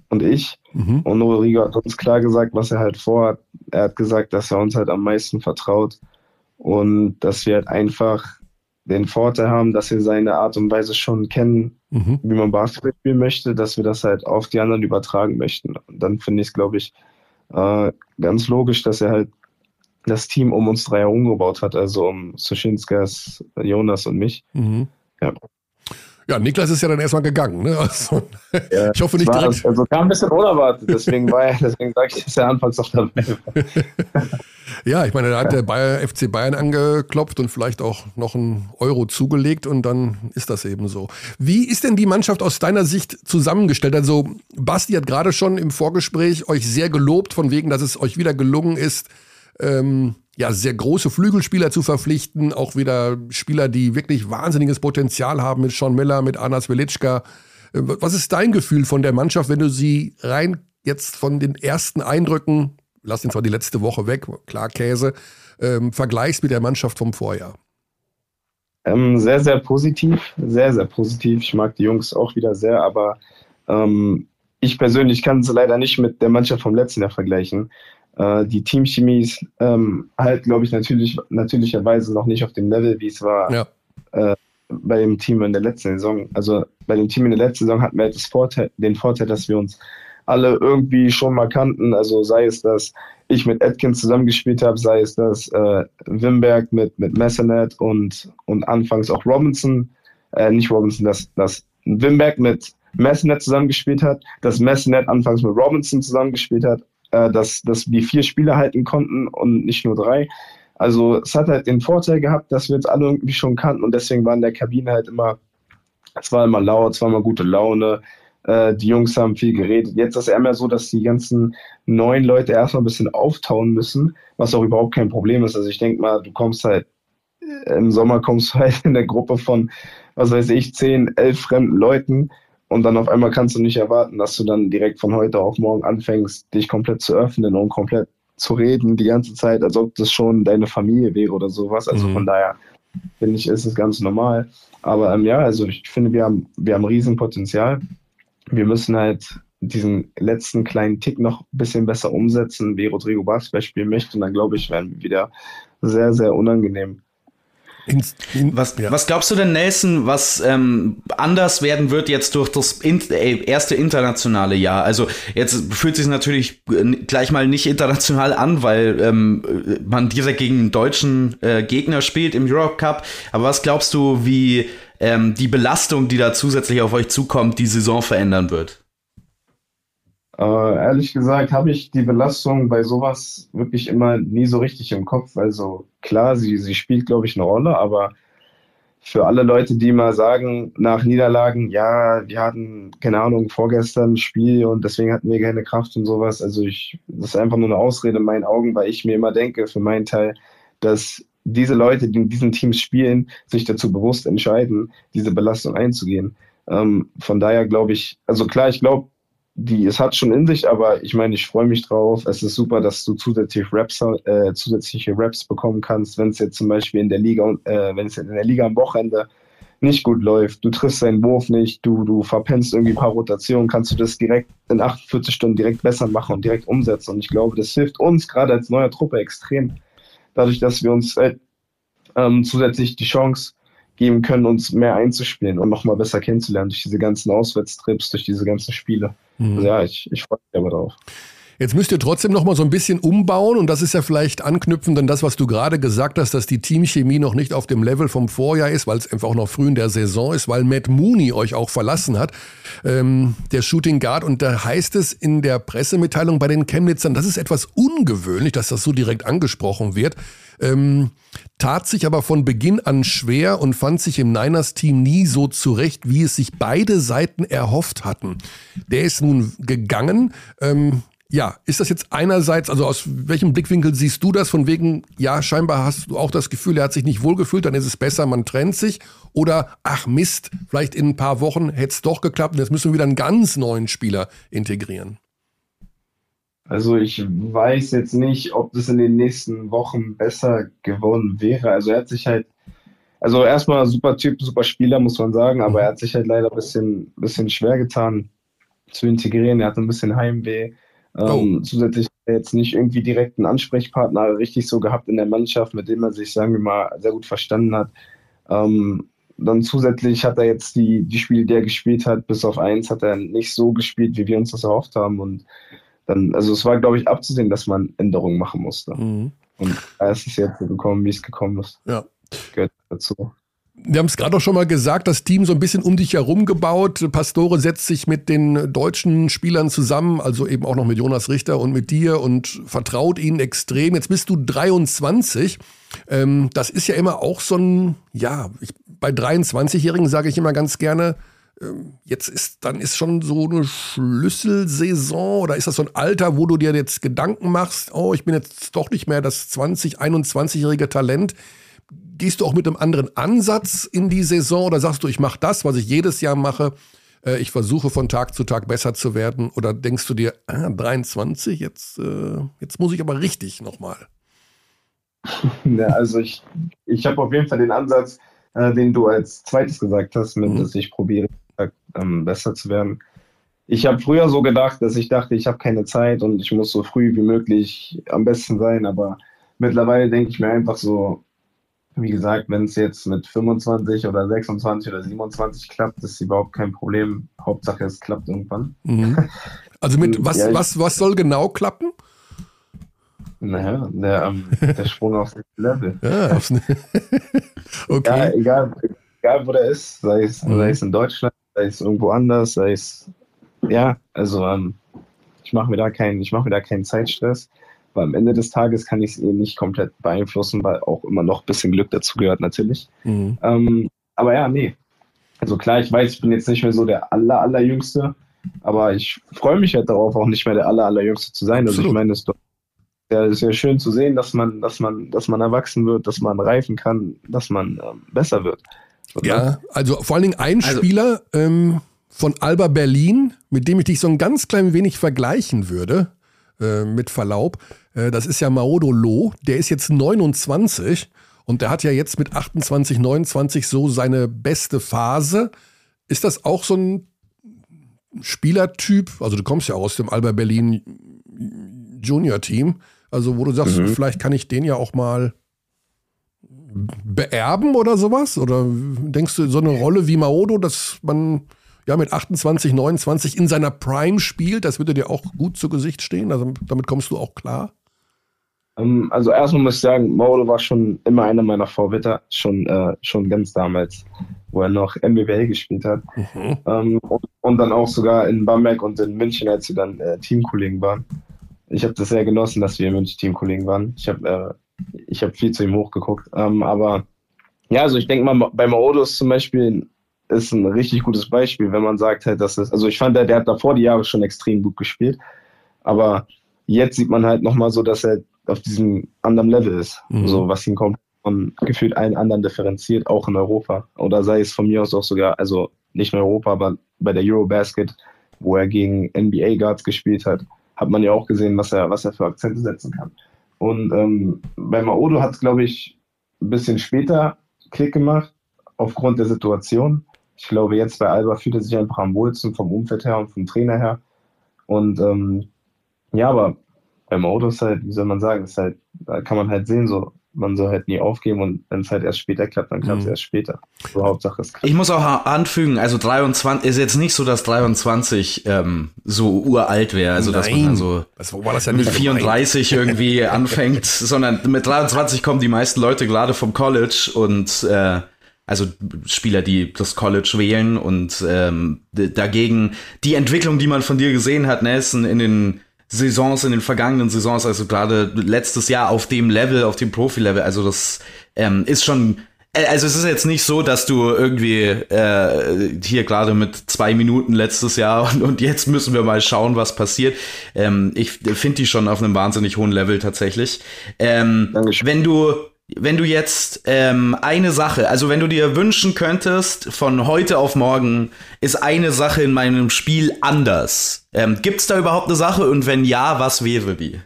und ich. Mhm. Und Rodrigo hat uns klar gesagt, was er halt vorhat. Er hat gesagt, dass er uns halt am meisten vertraut und dass wir halt einfach den Vorteil haben, dass wir seine Art und Weise schon kennen, mhm. wie man Basketball spielen möchte, dass wir das halt auf die anderen übertragen möchten. Und dann finde ich es, glaube ich, äh, ganz logisch, dass er halt das Team um uns drei herum gebaut hat, also um Suschinskas, Jonas und mich. Mhm. Ja. Ja, Niklas ist ja dann erstmal gegangen. Ne? *laughs* Also, ja, ich hoffe nicht war, direkt. Also kam ein bisschen unerwartet, deswegen war er, *laughs* deswegen sage ich, dass er anfangs noch dabei war. *laughs* ja, ich meine, da hat der Bayer, FC Bayern angeklopft und vielleicht auch noch einen Euro zugelegt und dann ist das eben so. Wie ist denn die Mannschaft aus deiner Sicht zusammengestellt? Also, Basti hat gerade schon im Vorgespräch euch sehr gelobt, von wegen, dass es euch wieder gelungen ist, ähm, ja, sehr große Flügelspieler zu verpflichten, auch wieder Spieler, die wirklich wahnsinniges Potenzial haben mit Sean Miller, mit Anas Velitschka. Äh, was ist dein Gefühl von der Mannschaft, wenn du sie rein jetzt von den ersten Eindrücken, lass ihn zwar die letzte Woche weg, klar Käse, ähm, vergleichst mit der Mannschaft vom Vorjahr? Ähm, sehr, sehr positiv, sehr, sehr positiv. Ich mag die Jungs auch wieder sehr, aber ähm, ich persönlich kann es leider nicht mit der Mannschaft vom letzten Jahr vergleichen. Äh, die Teamchemie ist ähm, halt, glaube ich, natürlich, natürlicherweise noch nicht auf dem Level, wie es war ja. äh, bei dem Team in der letzten Saison. Also bei dem Team in der letzten Saison hatten wir halt das Vorteil, den Vorteil, dass wir uns alle irgendwie schon mal kannten. Also sei es, dass ich mit Atkins zusammengespielt habe, sei es, dass äh, Wimberg mit, mit Messernet und, und anfangs auch Robinson, äh, nicht Robinson, dass, dass Wimberg mit Messernet zusammengespielt hat, dass Messernet anfangs mit Robinson zusammengespielt hat äh, dass, dass wir vier Spieler halten konnten und nicht nur drei. Also es hat halt den Vorteil gehabt, dass wir uns alle irgendwie schon kannten und deswegen war in der Kabine halt immer, es war immer laut, es war immer gute Laune. Äh, die Jungs haben viel geredet. Jetzt ist es eher mehr so, dass die ganzen neuen Leute erstmal ein bisschen auftauen müssen, was auch überhaupt kein Problem ist. Also ich denke mal, du kommst halt äh, im Sommer kommst du halt in der Gruppe von, was weiß ich, zehn, elf fremden Leuten und dann auf einmal kannst du nicht erwarten, dass du dann direkt von heute auf morgen anfängst, dich komplett zu öffnen und komplett zu reden die ganze Zeit, als ob das schon deine Familie wäre oder sowas. Also mhm. von daher finde ich, ist es ganz normal. Aber ähm, ja, also ich finde, wir haben, wir haben Riesenpotenzial. Wir müssen halt diesen letzten kleinen Tick noch ein bisschen besser umsetzen, wie Rodrigo Basketball spielen möchte. Und dann glaube ich, werden wir wieder sehr, sehr unangenehm. In, in, was, ja. was, glaubst du denn, Nelson, was ähm, anders werden wird jetzt durch das in, äh, erste internationale Jahr? Also jetzt fühlt sich natürlich gleich mal nicht international an, weil ähm, man direkt gegen einen deutschen äh, Gegner spielt im Europe Cup. Aber was glaubst du, wie ähm, die Belastung, die da zusätzlich auf euch zukommt, die Saison verändern wird? Äh, ehrlich gesagt habe ich die Belastung bei sowas wirklich immer nie so richtig im Kopf. Also klar, sie, sie spielt, glaube ich, eine Rolle, aber für alle Leute, die mal sagen nach Niederlagen, ja, wir hatten, keine Ahnung, vorgestern ein Spiel und deswegen hatten wir keine Kraft und sowas. Also ich, das ist einfach nur eine Ausrede in meinen Augen, weil ich mir immer denke, für meinen Teil, dass diese Leute, die in diesen Teams spielen, sich dazu bewusst entscheiden, diese Belastung einzugehen. Ähm, von daher glaube ich, also klar, ich glaube, die, es hat schon in sich, aber ich meine, ich freue mich drauf. Es ist super, dass du zusätzliche Raps, äh, zusätzliche Raps bekommen kannst, wenn es jetzt zum Beispiel in der Liga, äh, wenn es in der Liga am Wochenende nicht gut läuft, du triffst deinen Wurf nicht, du, du verpennst irgendwie ein paar Rotationen, kannst du das direkt in 48 Stunden direkt besser machen und direkt umsetzen. Und ich glaube, das hilft uns gerade als neuer Truppe extrem. Dadurch, dass wir uns halt ähm, zusätzlich die Chance geben können, uns mehr einzuspielen und nochmal besser kennenzulernen durch diese ganzen Auswärtstrips, durch diese ganzen Spiele. Mhm. Also ja, ich, ich freue mich aber drauf. Jetzt müsst ihr trotzdem noch mal so ein bisschen umbauen und das ist ja vielleicht anknüpfend an das, was du gerade gesagt hast, dass die Teamchemie noch nicht auf dem Level vom Vorjahr ist, weil es einfach auch noch früh in der Saison ist, weil Matt Mooney euch auch verlassen hat, ähm, der Shooting Guard. Und da heißt es in der Pressemitteilung bei den Chemnitzern, das ist etwas ungewöhnlich, dass das so direkt angesprochen wird. Ähm, tat sich aber von Beginn an schwer und fand sich im Niners-Team nie so zurecht, wie es sich beide Seiten erhofft hatten. Der ist nun gegangen. Ähm, ja, ist das jetzt einerseits, also aus welchem Blickwinkel siehst du das? Von wegen, ja, scheinbar hast du auch das Gefühl, er hat sich nicht wohlgefühlt, dann ist es besser, man trennt sich. Oder, ach Mist, vielleicht in ein paar Wochen hätte es doch geklappt und jetzt müssen wir wieder einen ganz neuen Spieler integrieren. Also ich weiß jetzt nicht, ob das in den nächsten Wochen besser geworden wäre. Also er hat sich halt, also erstmal super Typ, super Spieler, muss man sagen, aber er hat sich halt leider ein bisschen, bisschen schwer getan zu integrieren. Er hat ein bisschen Heimweh ähm, oh. Zusätzlich jetzt nicht irgendwie direkt einen Ansprechpartner richtig so gehabt in der Mannschaft, mit dem er sich, sagen wir mal, sehr gut verstanden hat. Ähm, dann zusätzlich hat er jetzt die, die Spiele, die er gespielt hat, bis auf eins hat er nicht so gespielt, wie wir uns das erhofft haben. Und dann, also es war, glaube ich, abzusehen, dass man Änderungen machen musste. Mhm. Und da ist es jetzt so gekommen, wie es gekommen ist. Ja. Gehört dazu. Wir haben es gerade auch schon mal gesagt, das Team so ein bisschen um dich herum gebaut. Pastore setzt sich mit den deutschen Spielern zusammen, also eben auch noch mit Jonas Richter und mit dir und vertraut ihnen extrem. Jetzt bist du 23. Ähm, das ist ja immer auch so ein, ja, ich, bei 23-Jährigen sage ich immer ganz gerne, jetzt ist, dann ist schon so eine Schlüsselsaison oder ist das so ein Alter, wo du dir jetzt Gedanken machst, oh, ich bin jetzt doch nicht mehr das 20-, 21-jährige Talent gehst du auch mit einem anderen Ansatz in die Saison oder sagst du, ich mache das, was ich jedes Jahr mache, äh, ich versuche von Tag zu Tag besser zu werden? Oder denkst du dir, ah, 23, jetzt, äh, jetzt muss ich aber richtig nochmal? *laughs* Ja, also ich, ich habe auf jeden Fall den Ansatz, äh, den du als zweites gesagt hast, mit, mhm. dass ich probiere, ähm, besser zu werden. Ich habe früher so gedacht, dass ich dachte, ich habe keine Zeit und ich muss so früh wie möglich am besten sein, aber mittlerweile denke ich mir einfach so, wie gesagt, wenn es jetzt mit 25 oder 26 oder 27 klappt, ist überhaupt kein Problem. Hauptsache, es klappt irgendwann. Mhm. Also mit *laughs* was, ja, was, was soll genau klappen? Naja, der, ähm, der Sprung aufs nächste Level. *laughs* Ja, aufs *laughs* okay. Ja, egal, egal wo der ist, sei es, mhm. sei es in Deutschland, sei es irgendwo anders, sei es, ja, also ähm, ich mache mir da keinen, ich mache mir da keinen Zeitstress. Weil am Ende des Tages kann ich es eh nicht komplett beeinflussen, weil auch immer noch ein bisschen Glück dazu gehört natürlich. Mhm. Ähm, aber ja, nee. Also klar, ich weiß, ich bin jetzt nicht mehr so der aller, allerjüngste, aber ich freue mich halt darauf, auch nicht mehr der aller, allerjüngste zu sein. Absolut. Also ich meine, es ist doch ja, ist ja schön zu sehen, dass man, dass man, dass man erwachsen wird, dass man reifen kann, dass man ähm, besser wird. Oder? Ja, also vor allen Dingen ein also, Spieler ähm, von Alba Berlin, mit dem ich dich so ein ganz klein wenig vergleichen würde, äh, mit Verlaub. Äh, das ist ja Maodo Lo, der ist jetzt 29 und der hat ja jetzt mit 28, 29 so seine beste Phase. Ist das auch so ein Spielertyp? Also du kommst ja aus dem Alba Berlin Junior Team, also wo du sagst, mhm. vielleicht kann ich den ja auch mal beerben oder sowas? Oder denkst du, so eine Rolle wie Maodo, dass man ja, mit 28, 29 in seiner Prime spielt, das würde dir auch gut zu Gesicht stehen. Also damit kommst du auch klar. Ähm, also erstmal muss ich sagen, Mauro war schon immer einer meiner Vorwitter, schon, äh, schon ganz damals, wo er noch MBBL gespielt hat. Mhm. Ähm, und, und, dann auch sogar in Bamberg und in München, als wir dann äh, Teamkollegen waren. Ich habe das sehr genossen, dass wir in München Teamkollegen waren. Ich habe äh, ich hab viel zu ihm hochgeguckt. Ähm, aber ja, also ich denke mal, bei Maodo ist zum Beispiel ist ein richtig gutes Beispiel, wenn man sagt halt, dass es, also ich fand, der, der hat davor die Jahre schon extrem gut gespielt, aber jetzt sieht man halt nochmal so, dass er auf diesem anderen Level ist, mhm. so was ihn kommt von gefühlt allen anderen differenziert, auch in Europa. Oder sei es von mir aus auch sogar, also nicht in Europa, aber bei der Eurobasket, wo er gegen NBA Guards gespielt hat, hat man ja auch gesehen, was er, was er für Akzente setzen kann. Und ähm, bei Maodo hat es, glaube ich, ein bisschen später Klick gemacht, aufgrund der Situation. Ich glaube, jetzt bei Alba fühlt er sich einfach am wohlsten vom Umfeld her und vom Trainer her. Und ähm, ja, aber beim Auto ist halt, wie soll man sagen, ist halt, da kann man halt sehen, so, man soll halt nie aufgeben und wenn es halt erst später klappt, dann klappt es Mhm. erst später. So Hauptsache es klappt. Ich muss auch anfügen, also 23 ist jetzt nicht so, dass 23 ähm, so uralt wäre, also dass man Nein. dann so Das war das ja mit nicht 34 irgendwie *laughs* anfängt, sondern mit 23 kommen die meisten Leute gerade vom College und äh, also Spieler, die das College wählen und ähm, dagegen die Entwicklung, die man von dir gesehen hat, Nelson, in den Saisons, in den vergangenen Saisons, also gerade letztes Jahr auf dem Level, auf dem Profi-Level, also das ähm, ist schon äh, also es ist jetzt nicht so, dass du irgendwie äh, hier gerade mit zwei Minuten letztes Jahr *laughs* und, und jetzt müssen wir mal schauen, was passiert. Ähm, ich finde die schon auf einem wahnsinnig hohen Level tatsächlich. Ähm, Dankeschön. wenn du wenn du jetzt ähm, eine Sache, also wenn du dir wünschen könntest, von heute auf morgen ist eine Sache in meinem Spiel anders. Ähm, Gibt es da überhaupt eine Sache und wenn ja, was wäre die?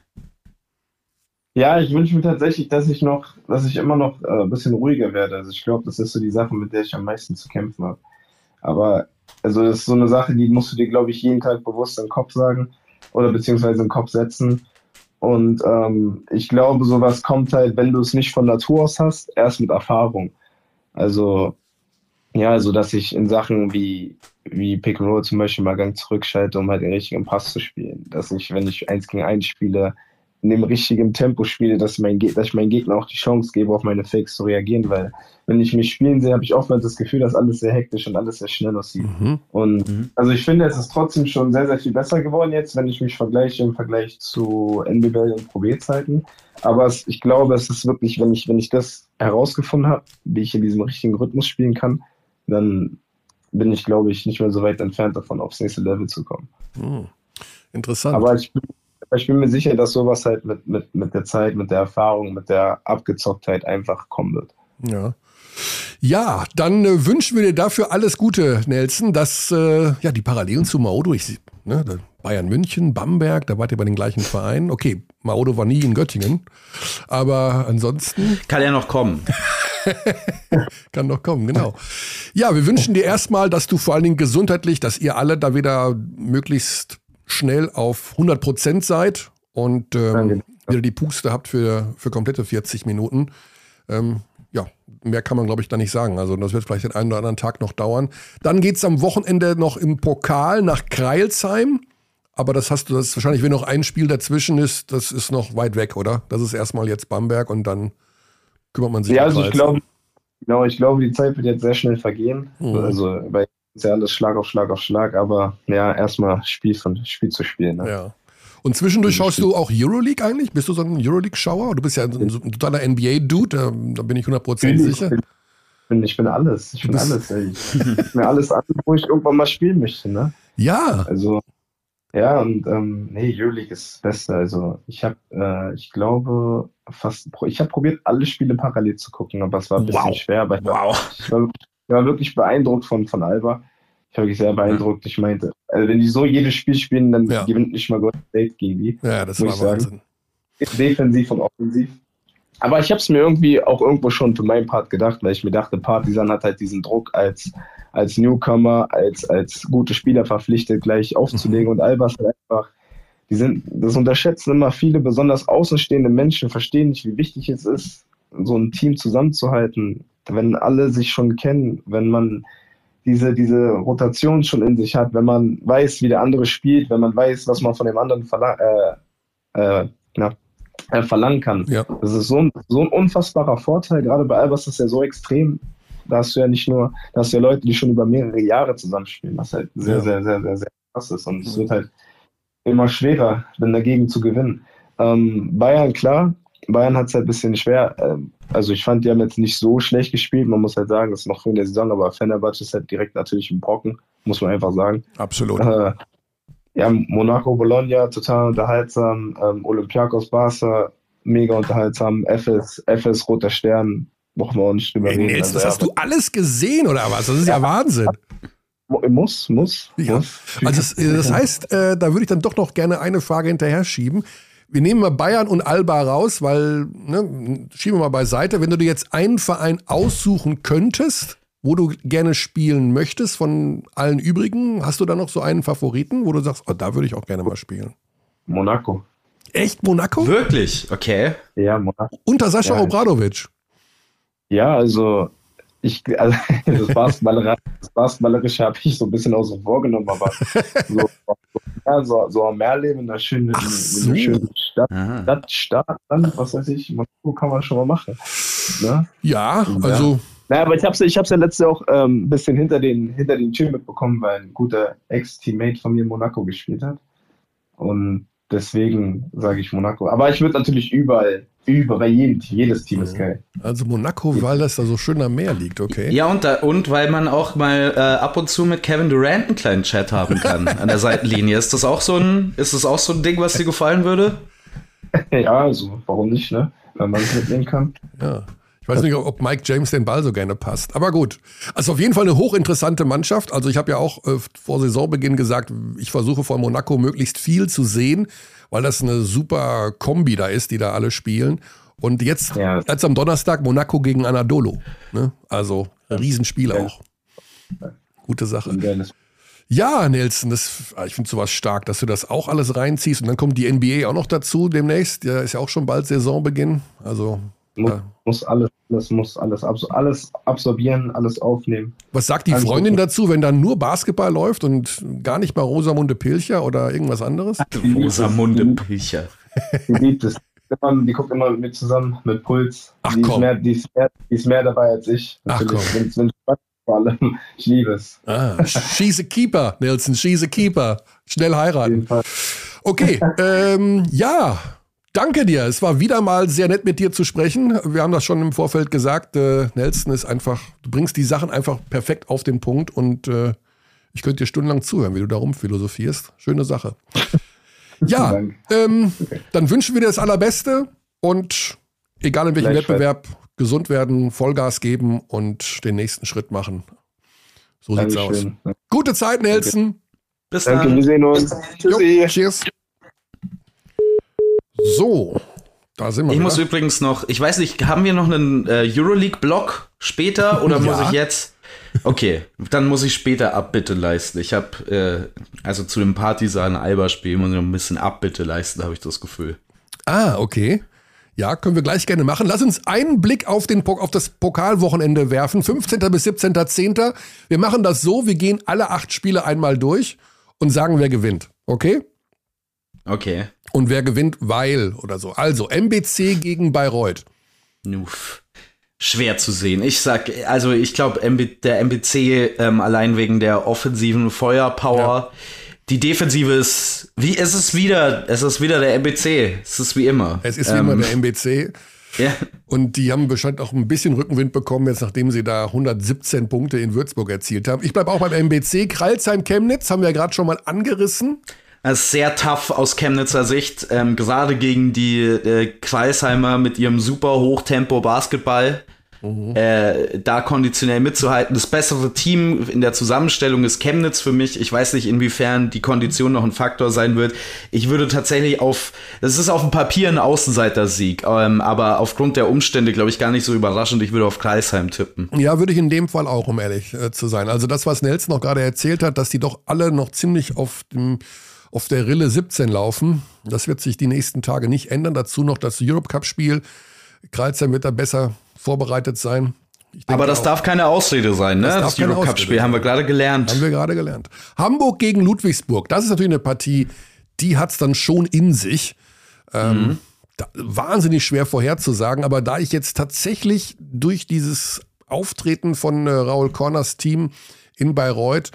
Ja, ich wünsche mir tatsächlich, dass ich noch, dass ich immer noch äh, ein bisschen ruhiger werde. Also ich glaube, das ist so die Sache, mit der ich am meisten zu kämpfen habe. Aber also das ist so eine Sache, die musst du dir, glaube ich, jeden Tag bewusst im Kopf sagen oder beziehungsweise im Kopf setzen. Und ähm, ich glaube, sowas kommt halt, wenn du es nicht von Natur aus hast, erst mit Erfahrung. Also ja, also dass ich in Sachen wie wie Pick and Roll zum Beispiel mal Gang zurückschalte, um halt den richtigen Pass zu spielen. Dass ich, wenn ich eins gegen eins spiele, in dem richtigen Tempo spiele, dass, mein, dass ich meinem Gegner auch die Chance gebe, auf meine Fakes zu reagieren, weil wenn ich mich spielen sehe, habe ich oftmals das Gefühl, dass alles sehr hektisch und alles sehr schnell aussieht. Mhm. Und Mhm. also ich finde, es ist trotzdem schon sehr, sehr viel besser geworden jetzt, wenn ich mich vergleiche im Vergleich zu NBL und Pro B-Zeiten. Aber es, ich glaube, es ist wirklich, wenn ich, wenn ich das herausgefunden habe, wie ich in diesem richtigen Rhythmus spielen kann, dann bin ich, glaube ich, nicht mehr so weit entfernt davon, aufs nächste Level zu kommen. Mhm. Interessant. Aber ich bin, ich bin mir sicher, dass sowas halt mit, mit, mit der Zeit, mit der Erfahrung, mit der Abgezocktheit einfach kommen wird. Ja. Ja, dann äh, wünschen wir dir dafür alles Gute, Nelson, dass äh, ja die Parallelen zu Maodo, ich, ne, Bayern München, Bamberg, da wart ihr bei den gleichen Vereinen. Okay, Maodo war nie in Göttingen, aber ansonsten Kann ja noch kommen. *laughs* kann noch kommen, genau. Ja, wir wünschen dir erstmal, dass du vor allen Dingen gesundheitlich, dass ihr alle da wieder möglichst schnell auf 100 Prozent seid und ähm, wieder die Puste habt für, für komplette 40 Minuten. Ähm, ja, mehr kann man, glaube ich, da nicht sagen. Also das wird vielleicht den einen oder anderen Tag noch dauern. Dann geht's am Wochenende noch im Pokal nach Kreilsheim. Aber das hast du, das ist wahrscheinlich, wenn noch ein Spiel dazwischen ist, das ist noch weit weg, oder? Das ist erstmal jetzt Bamberg und dann kümmert man sich Ja, um also ich glaube, genau, ich glaube, die Zeit wird jetzt sehr schnell vergehen. Mhm. Also, weil es ist ja alles Schlag auf Schlag auf Schlag, aber ja, erstmal Spiel von Spiel zu spielen. Ne? Ja. Und zwischendurch schaust du auch Euroleague eigentlich? Bist du so ein Euroleague-Schauer? Du bist ja ein, so ein totaler NBA-Dude, da, da bin ich 100% Natürlich, sicher. Ich bin, ich bin, bin alles. Ich bin alles. Ey. Ich mir alles an, wo ich irgendwann mal spielen möchte. Ne? Ja, Also, ja, und ähm, nee, Euroleague ist das Beste. Also, ich habe, äh, ich glaube, fast, ich habe probiert, alle Spiele parallel zu gucken, aber es war ein bisschen Wow. schwer. Aber ich war, Wow. ich war, ich war wirklich beeindruckt von, von Alba. Ich war wirklich sehr beeindruckt. Ich meinte, also wenn die so jedes Spiel spielen, dann Ja. gewinnt nicht mal Golden State gegen die. ja, das Muss war ich sagen. Wahnsinn. Defensiv und offensiv. Aber ich habe es mir irgendwie auch irgendwo schon für meinen Part gedacht, weil ich mir dachte, Partisan hat halt diesen Druck als, als Newcomer, als, als gute Spieler verpflichtet, gleich aufzulegen. *laughs* Und Alba ist halt einfach, die sind, das unterschätzen immer viele, besonders außenstehende Menschen, verstehen nicht, wie wichtig es ist, so ein Team zusammenzuhalten, wenn alle sich schon kennen, wenn man diese, diese Rotation schon in sich hat, wenn man weiß, wie der andere spielt, wenn man weiß, was man von dem anderen verla äh, äh, na, äh, verlangen kann. Ja. Das ist so ein, so ein unfassbarer Vorteil. Gerade bei Albers ist ja so extrem. Da hast du ja nicht nur, da hast du ja Leute, die schon über mehrere Jahre zusammenspielen, was halt sehr, Ja. sehr, sehr, sehr, sehr krass ist. Und es wird halt immer schwerer, dann dagegen zu gewinnen. Ähm, Bayern, klar, Bayern hat es halt ein bisschen schwer. Ähm, also ich fand, die haben jetzt nicht so schlecht gespielt. Man muss halt sagen, das ist noch früh in der Saison, aber Fenerbahce ist halt direkt natürlich ein Brocken, muss man einfach sagen. Absolut. Äh, ja, Monaco, Bologna, total unterhaltsam. Ähm, Olympiakos, Barca, mega unterhaltsam. FS, FS, Roter Stern, brauchen wir auch nicht drüber reden. Nils, Also, das ja, hast du alles gesehen oder was? Das ist ja, Wahnsinn. mu- Muss, muss. Ja. muss. Also das, das heißt, äh, da würde ich dann doch noch gerne eine Frage hinterher schieben. Wir nehmen mal Bayern und Alba raus, weil, ne, schieben wir mal beiseite. Wenn du dir jetzt einen Verein aussuchen könntest, wo du gerne spielen möchtest von allen übrigen, hast du da noch so einen Favoriten, wo du sagst, oh, da würde ich auch gerne mal spielen? Monaco. Echt Monaco? Wirklich? Okay. Ja, Monaco. Unter Sascha Ja. Obradovic. Ja, also ich, also, *laughs* das Basketballerische, das Basketballerische habe ich so ein bisschen außen vor genommen, aber *laughs* so, ja, so, so am Meer leben in einer schönen, so. schönen Stadt. Stadt, Stadt, dann, was weiß ich, Monaco kann man schon mal machen. Ne? Ja, Ja. also Naja, aber ich habe es ich hab's ja letztes Jahr auch ähm, ein bisschen hinter den, hinter den Türen mitbekommen, weil ein guter Ex-Teammate von mir in Monaco gespielt hat. Und deswegen sage ich Monaco. Aber ich würde natürlich überall, überall, bei jedem Team, jedes Team ist geil. Also Monaco, weil das da so schön am Meer liegt, okay? Ja, und, da, und weil man auch mal äh, ab und zu mit Kevin Durant einen kleinen Chat haben kann an der *laughs* Seitenlinie. Ist das auch so ein, ist das auch so ein Ding, was dir gefallen würde? *laughs* Ja, also warum nicht, ne? Wenn man es mitnehmen kann. Ja. Ich weiß nicht, ob Mike James den Ball so gerne passt. Aber gut. Also auf jeden Fall eine hochinteressante Mannschaft. Also ich habe ja auch äh, vor Saisonbeginn gesagt, ich versuche von Monaco möglichst viel zu sehen, weil das eine super Kombi da ist, die da alle spielen. Und jetzt, Ja. jetzt am Donnerstag Monaco gegen Anadolu. Ne? Also Riesenspiel Ja. auch. Gute Sache. Ein Ja, Nelson, das, ich finde sowas stark, dass du das auch alles reinziehst. Und dann kommt die NBA auch noch dazu demnächst. Ja, ist ja auch schon bald Saisonbeginn. Also, muss, Ja. muss alles, das muss alles, alles absorbieren, alles aufnehmen. was sagt die Also- Freundin dazu, wenn dann nur Basketball läuft und gar nicht mal Rosamunde Pilcher oder irgendwas anderes? Rosamunde Pilcher. Die liebt es. Immer, die guckt immer mit mir zusammen, mit Puls. Ach, die, komm. Ist mehr, die, ist mehr, die ist mehr dabei als ich. Ach, Natürlich. komm. Wenn's, wenn's vor allem. Ich liebe es. Ah, she's a keeper, Nelson, she's a keeper. Schnell Auf heiraten. jeden Fall. Okay, ähm, ja, danke dir. Es war wieder mal sehr nett mit dir zu sprechen. Wir haben das schon im Vorfeld gesagt. Äh, Nelson ist einfach, du bringst die Sachen einfach perfekt auf den Punkt und äh, ich könnte dir stundenlang zuhören, wie du darum philosophierst. Schöne Sache. *laughs* Ja, ähm, dann wünschen wir dir das Allerbeste und egal in welchem. Wettbewerb, gesund werden, Vollgas geben und den nächsten Schritt machen. So sieht's aus. Dankeschön. Gute Zeit, Nelson. Bis Danke, wir dann. sehen uns. Jo, Tschüssi. cheers. So, da sind wir. Ich wieder. muss übrigens noch, ich weiß nicht, haben wir noch einen äh, Euroleague-Block später oder *laughs* muss Ja. ich jetzt? Okay, dann muss ich später Abbitte leisten. Ich habe, äh, also zu dem Partisan-Alba-Spiel muss ich noch ein bisschen Abbitte leisten, habe ich das Gefühl. Ah, okay. Ja, können wir gleich gerne machen. Lass uns einen Blick auf, den, auf das Pokalwochenende werfen. 15. bis 17.10. Wir machen das so, wir gehen alle acht Spiele einmal durch und sagen, wer gewinnt. Okay? Okay. Und wer gewinnt, weil oder so. Also, MBC gegen Bayreuth. Nuff. Schwer zu sehen. Ich sag, also ich glaube, der MBC ähm, allein wegen der offensiven Feuerpower. Die Defensive ist, wie, es ist wieder, es ist wieder der MBC. Es ist wie immer. Es ist wie Ähm, immer der MBC. *laughs* Ja, Und die haben bestimmt auch ein bisschen Rückenwind bekommen, jetzt nachdem sie da 117 Punkte in Würzburg erzielt haben. Ich bleibe auch beim MBC. Kralsheim-Chemnitz haben wir ja gerade schon mal angerissen. Das ist sehr tough aus Chemnitzer Sicht, ähm, gerade gegen die äh, Kreisheimer mit ihrem super Hochtempo-Basketball. Äh, da konditionell mitzuhalten. Das bessere Team in der Zusammenstellung ist Chemnitz für mich. Ich weiß nicht, inwiefern die Kondition noch ein Faktor sein wird. Ich würde tatsächlich auf, das ist auf dem Papier ein Außenseiter-Sieg, ähm, aber aufgrund der Umstände, glaube ich, gar nicht so überraschend. Ich würde auf Kreisheim tippen. Ja, würde ich in dem Fall auch, um ehrlich äh, zu sein. Also das, was Nelson noch gerade erzählt hat, dass die doch alle noch ziemlich auf dem auf der Rille 17 laufen. Das wird sich die nächsten Tage nicht ändern. Dazu noch das Europe Cup Spiel. Kreilsheim wird da besser vorbereitet sein. Aber das auch. darf keine Ausrede sein, ne? Das Das, keine Eurocup-Spiel Ausrede haben wir gerade gelernt. Haben wir gerade gelernt. Hamburg gegen Ludwigsburg. Das ist natürlich eine Partie, die hat es dann schon in sich. Ähm, da, wahnsinnig schwer vorherzusagen. Aber da ich jetzt tatsächlich durch dieses Auftreten von äh, Raul Corners Team in Bayreuth,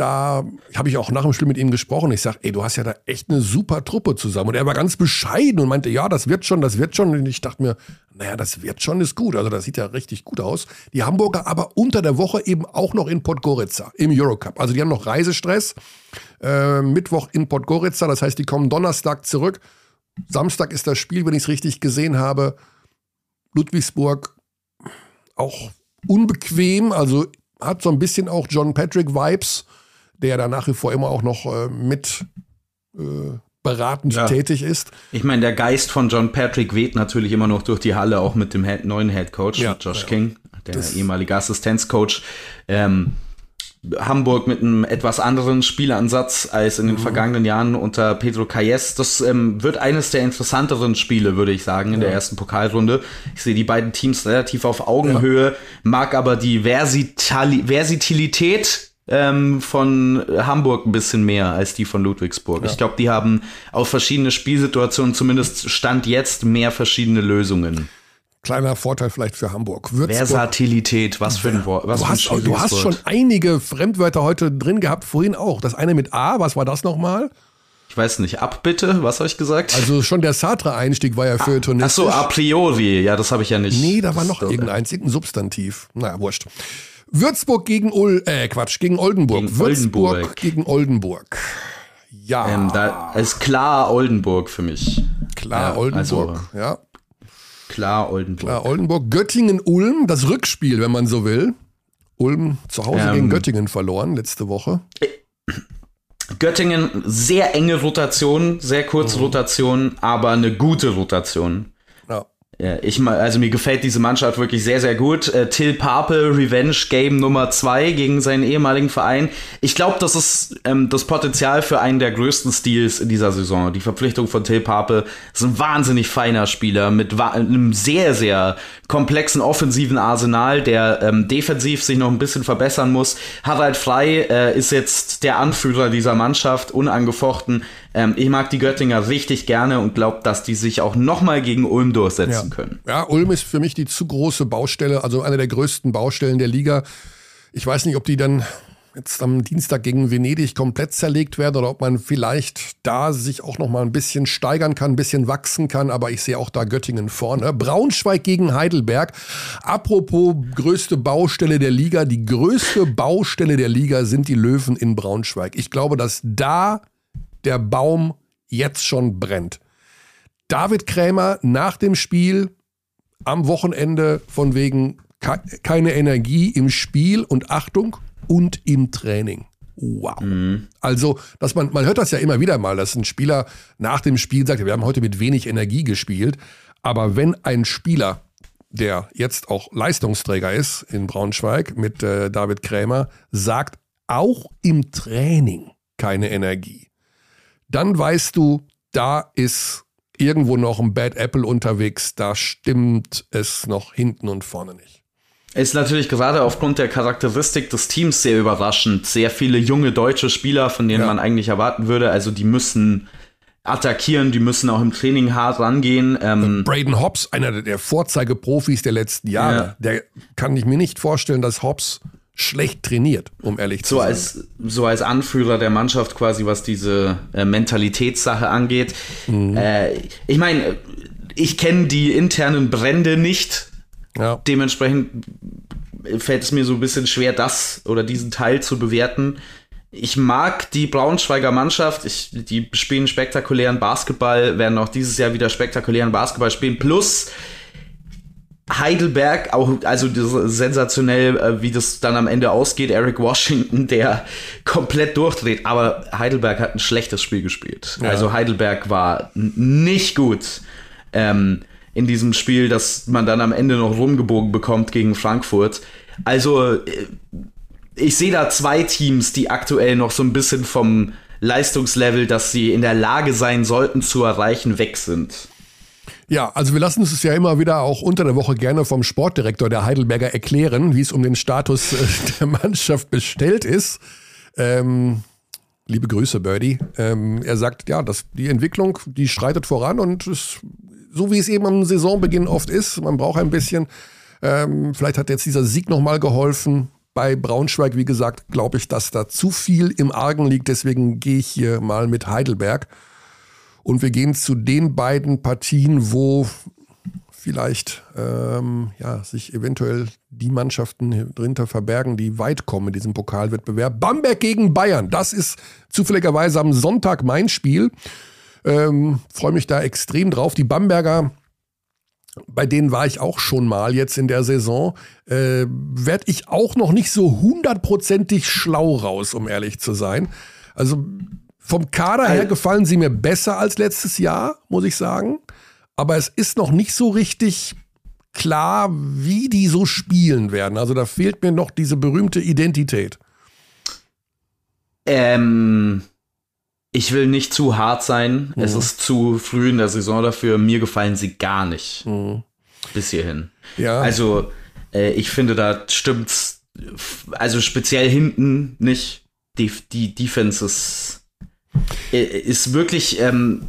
da habe ich auch nach dem Spiel mit ihm gesprochen. Ich sage, ey, du hast ja da echt eine super Truppe zusammen. Und er war ganz bescheiden und meinte, ja, das wird schon, das wird schon. Und ich dachte mir, naja, das wird schon, ist gut. Also das sieht ja richtig gut aus. Die Hamburger aber unter der Woche eben auch noch in Podgorica im Eurocup. Also die haben noch Reisestress. Äh, Mittwoch in Podgorica, das heißt, die kommen Donnerstag zurück. Samstag ist das Spiel, wenn ich es richtig gesehen habe. Ludwigsburg auch unbequem, also hat so ein bisschen auch John Patrick Vibes, der da nach wie vor immer auch noch äh, mit äh, beratend Ja. tätig ist. Ich meine, der Geist von John Patrick weht natürlich immer noch durch die Halle, auch mit dem neuen Head Coach, Ja, Josh ja. King, der Das- ehemalige Assistenzcoach. Ähm, Hamburg mit einem etwas anderen Spielansatz als in den mhm. vergangenen Jahren unter Pedro Calles. Das ähm, wird eines der interessanteren Spiele, würde ich sagen, in ja. der ersten Pokalrunde. Ich sehe die beiden Teams relativ auf Augenhöhe, ja. mag aber die Versitali Versatilität ähm, von Hamburg ein bisschen mehr als die von Ludwigsburg. Ja. Ich glaube, die haben auf verschiedene Spielsituationen, zumindest Stand jetzt, mehr verschiedene Lösungen. Kleiner Vorteil vielleicht für Hamburg. Würzburg, Versatilität, was für ein Wort. du, hast, du hast schon einige Fremdwörter heute drin gehabt, vorhin auch. Das eine mit A, was war das nochmal? Ich weiß nicht, ab bitte, was habe ich gesagt? Also schon der Sartre-Einstieg war ja für ah, Ach so, a priori, ja, das habe ich ja nicht. Nee, da war noch irgendein irgendein Substantiv. Na, wurscht. Würzburg gegen Ul, äh, Quatsch, gegen Oldenburg. Gegen Würzburg Oldenburg. gegen Oldenburg. Ja. Ähm, da ist klar Oldenburg für mich. Klar, ja, Oldenburg, also, ja. Klar, Oldenburg. Klar, Oldenburg. Göttingen-Ulm, das Rückspiel, wenn man so will. Ulm zu Hause ähm, gegen Göttingen verloren letzte Woche. Göttingen, sehr enge Rotation, sehr kurze mhm. Rotation, aber eine gute Rotation. Ja, ich also mir gefällt diese Mannschaft wirklich sehr, sehr gut. Äh, Till Pape, Revenge Game Nummer zwei gegen seinen ehemaligen Verein. Ich glaube, das ist ähm, das Potenzial für einen der größten Stils in dieser Saison. Die Verpflichtung von Till Pape ist ein wahnsinnig feiner Spieler mit einem sehr, sehr komplexen offensiven Arsenal, der ähm, defensiv sich noch ein bisschen verbessern muss. Harald Frey äh, ist jetzt der Anführer dieser Mannschaft, unangefochten. Ähm, ich mag die Göttinger richtig gerne und glaube, dass die sich auch nochmal gegen Ulm durchsetzen ja. können. Ja, Ulm ist für mich die zu große Baustelle, also eine der größten Baustellen der Liga. Ich weiß nicht, ob die dann jetzt am Dienstag gegen Venedig komplett zerlegt werden oder ob man vielleicht da sich auch noch mal ein bisschen steigern kann, ein bisschen wachsen kann, aber ich sehe auch da Göttingen vorne. Braunschweig gegen Heidelberg. Apropos größte Baustelle der Liga, die größte Baustelle der Liga sind die Löwen in Braunschweig. Ich glaube, dass da der Baum jetzt schon brennt. David Krämer nach dem Spiel am Wochenende von wegen keine Energie im Spiel und Achtung und im Training. Wow. Mhm. Also, dass man, man hört das ja immer wieder mal, dass ein Spieler nach dem Spiel sagt, wir haben heute mit wenig Energie gespielt. Aber wenn ein Spieler, der jetzt auch Leistungsträger ist in Braunschweig mit äh, David Krämer, sagt, auch im Training keine Energie, dann weißt du, da ist irgendwo noch ein Bad Apple unterwegs, da stimmt es noch hinten und vorne nicht. Ist natürlich gerade aufgrund der Charakteristik des Teams sehr überraschend. Sehr viele junge deutsche Spieler, von denen ja. man eigentlich erwarten würde. Also die müssen attackieren, die müssen auch im Training hart rangehen. Ähm Braden Hobbs, einer der Vorzeigeprofis der letzten Jahre, ja. der kann ich mir nicht vorstellen, dass Hobbs schlecht trainiert, um ehrlich zu so sein. Als, so als Anführer der Mannschaft quasi, was diese äh, Mentalitätssache angeht. Mhm. Äh, ich meine, ich kenne die internen Brände nicht. Ja. Dementsprechend fällt es mir so ein bisschen schwer, das oder diesen Teil zu bewerten. Ich mag die Braunschweiger Mannschaft. Ich, die spielen spektakulären Basketball, werden auch dieses Jahr wieder spektakulären Basketball spielen. Plus, Heidelberg, auch, also sensationell, äh, wie das dann am Ende ausgeht. Eric Washington, der komplett durchdreht. Aber Heidelberg hat ein schlechtes Spiel gespielt. Ja. Also Heidelberg war nicht gut ähm, in diesem Spiel, das man dann am Ende noch rumgebogen bekommt gegen Frankfurt. Also äh, ich sehe da zwei Teams, die aktuell noch so ein bisschen vom Leistungslevel, das sie in der Lage sein sollten zu erreichen, weg sind. Ja, also wir lassen es ja immer wieder auch unter der Woche gerne vom Sportdirektor der Heidelberger erklären, wie es um den Status äh, der Mannschaft bestellt ist. Ähm, liebe Grüße, Birdie. Ähm, er sagt, ja, dass die Entwicklung, die schreitet voran und es, so wie es eben am Saisonbeginn oft ist, man braucht ein bisschen. Ähm, vielleicht hat jetzt dieser Sieg nochmal geholfen. Bei Braunschweig, wie gesagt, glaube ich, dass da zu viel im Argen liegt. Deswegen gehe ich hier mal mit Heidelberg. Und wir gehen zu den beiden Partien, wo vielleicht ähm, ja, sich eventuell die Mannschaften drunter verbergen, die weit kommen in diesem Pokalwettbewerb. Bamberg gegen Bayern, das ist zufälligerweise am Sonntag mein Spiel. Ähm, Freue mich da extrem drauf. Die Bamberger, bei denen war ich auch schon mal jetzt in der Saison, äh, werde ich auch noch nicht so hundertprozentig schlau raus, um ehrlich zu sein. Also vom Kader her gefallen sie mir besser als letztes Jahr, muss ich sagen. Aber es ist noch nicht so richtig klar, wie die so spielen werden. Also da fehlt mir noch diese berühmte Identität. Ähm, ich will nicht zu hart sein. Mhm. Es ist zu früh in der Saison dafür. Mir gefallen sie gar nicht. Mhm. Bis hierhin. Ja. Also, äh, ich finde, da stimmt's. Also speziell hinten nicht. Die, die Defense ist, ist wirklich. Ähm,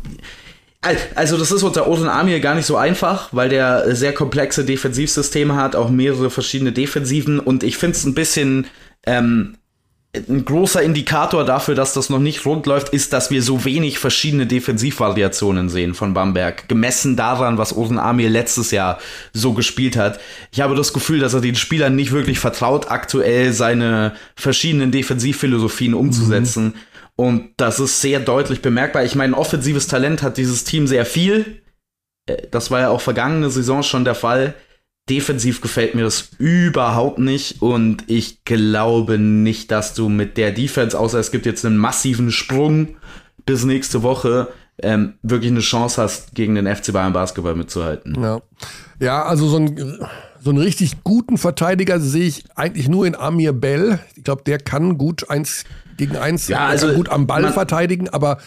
also das ist unter Odin Amir gar nicht so einfach, weil der sehr komplexe Defensivsysteme hat, auch mehrere verschiedene Defensiven und ich finde es ein bisschen ähm, ein großer Indikator dafür, dass das noch nicht rund läuft, ist, dass wir so wenig verschiedene Defensivvariationen sehen von Bamberg. Gemessen daran, was Osen Amir letztes Jahr so gespielt hat. Ich habe das Gefühl, dass er den Spielern nicht wirklich vertraut, aktuell seine verschiedenen Defensivphilosophien umzusetzen. Mhm. Und das ist sehr deutlich bemerkbar. Ich meine, offensives Talent hat dieses Team sehr viel. Äh, das war ja auch vergangene Saison schon der Fall. Defensiv gefällt mir das überhaupt nicht und ich glaube nicht, dass du mit der Defense, außer es gibt jetzt einen massiven Sprung bis nächste Woche, ähm, wirklich eine Chance hast, gegen den FC Bayern Basketball mitzuhalten. Ja, ja also so, ein, so einen richtig guten Verteidiger sehe ich eigentlich nur in Amir Bell. Ich glaube, der kann gut eins gegen eins ja, also gut am Ball man, verteidigen, aber.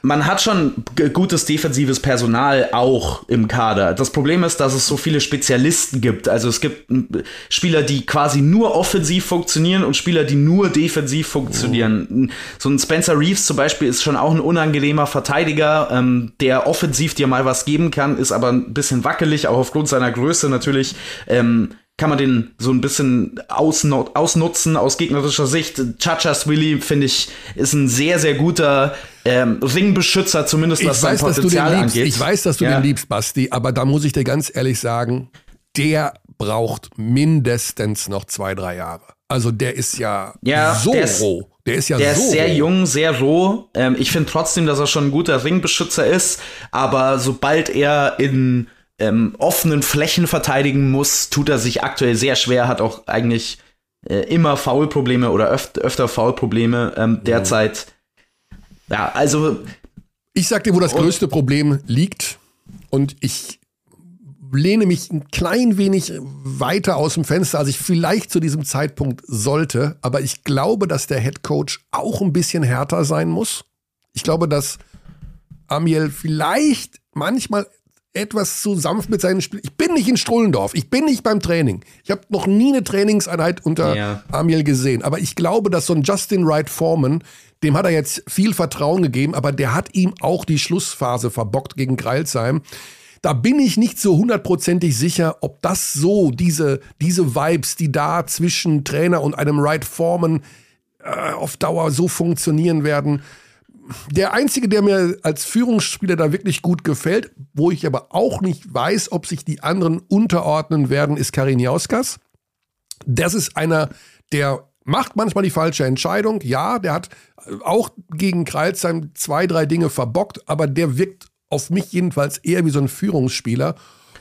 Man hat schon gutes defensives Personal auch im Kader. Das Problem ist, dass es so viele Spezialisten gibt. Also es gibt Spieler, die quasi nur offensiv funktionieren und Spieler, die nur defensiv funktionieren. Oh. So ein Spencer Reeves zum Beispiel ist schon auch ein unangenehmer Verteidiger, ähm, der offensiv dir mal was geben kann, ist aber ein bisschen wackelig, auch aufgrund seiner Größe natürlich. Ähm, kann man den so ein bisschen ausnutzen aus gegnerischer Sicht. Chachas Willy, finde ich, ist ein sehr, sehr guter ähm, Ringbeschützer, zumindest was ich sein weiß, Potenzial angeht. Ich weiß, dass du ja. den liebst, Basti, aber da muss ich dir ganz ehrlich sagen, der braucht mindestens noch zwei, drei Jahre. Also der ist ja, ja so der ist, roh. Der ist ja der so ist sehr roh. jung, sehr roh. Ähm, ich finde trotzdem, dass er schon ein guter Ringbeschützer ist, aber sobald er in ähm, offenen Flächen verteidigen muss, tut er sich aktuell sehr schwer, hat auch eigentlich äh, immer Foulprobleme oder öf öfter Foulprobleme ähm, mhm. derzeit. Ja, also. Ich sag dir, wo das größte Problem liegt. Und ich lehne mich ein klein wenig weiter aus dem Fenster, als ich vielleicht zu diesem Zeitpunkt sollte. Aber ich glaube, dass der Head Coach auch ein bisschen härter sein muss. Ich glaube, dass Amiel vielleicht manchmal etwas zu sanft mit seinen Spielen. Ich bin nicht in Strullendorf, ich bin nicht beim Training. Ich habe noch nie eine Trainingseinheit unter ja. Amiel gesehen. Aber ich glaube, dass so ein Justin Wright Foreman, dem hat er jetzt viel Vertrauen gegeben, aber der hat ihm auch die Schlussphase verbockt gegen Greilsheim. Da bin ich nicht so hundertprozentig sicher, ob das so, diese, diese Vibes, die da zwischen Trainer und einem Wright Foreman äh, auf Dauer so funktionieren werden der einzige, der mir als Führungsspieler da wirklich gut gefällt, wo ich aber auch nicht weiß, ob sich die anderen unterordnen werden, ist Karin Jauskas. Das ist einer, der macht manchmal die falsche Entscheidung. Ja, der hat auch gegen Kreilsheim zwei, drei Dinge verbockt, aber der wirkt auf mich jedenfalls eher wie so ein Führungsspieler.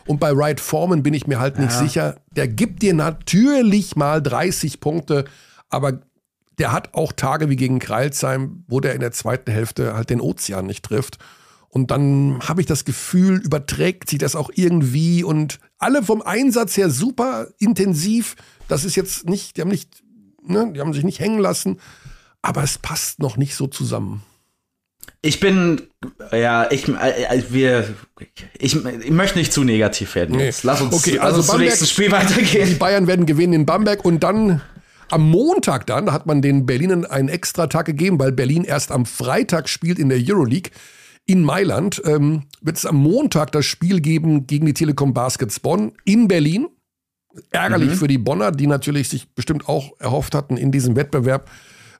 Und bei Wright Foreman bin ich mir halt nicht ja. sicher. Der gibt dir natürlich mal 30 Punkte, aber der hat auch Tage wie gegen Kreilsheim, wo der in der zweiten Hälfte halt den Ozean nicht trifft. Und dann habe ich das Gefühl, überträgt sich das auch irgendwie und alle vom Einsatz her super intensiv. Das ist jetzt nicht, die haben nicht, ne, die haben sich nicht hängen lassen, aber es passt noch nicht so zusammen. Ich bin, ja, ich, äh, wir, ich, ich möchte nicht zu negativ werden. Nee. Lass uns, okay, also lass uns Bamberg, zum Spiel weitergehen. Die Bayern werden gewinnen in Bamberg und dann am Montag dann hat man den Berlinern einen extra Tag gegeben, weil Berlin erst am Freitag spielt in der Euroleague in Mailand. Ähm, wird es am Montag das Spiel geben gegen die Telekom Baskets Bonn in Berlin. Ärgerlich mhm. für die Bonner, die natürlich sich bestimmt auch erhofft hatten, in diesem Wettbewerb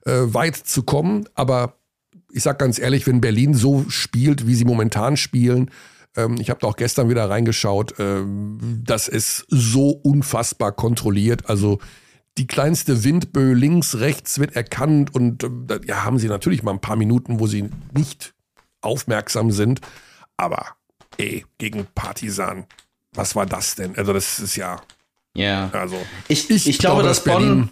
äh, weit zu kommen. Aber ich sag ganz ehrlich, wenn Berlin so spielt, wie sie momentan spielen, ähm, ich habe da auch gestern wieder reingeschaut, äh, das ist so unfassbar kontrolliert. Also die kleinste Windböe links, rechts wird erkannt und äh, ja, haben sie natürlich mal ein paar Minuten, wo sie nicht aufmerksam sind. Aber ey, gegen Partisan, was war das denn? Also, das ist ja. Ja. Also, ich, ich, ich glaube, dass Berlin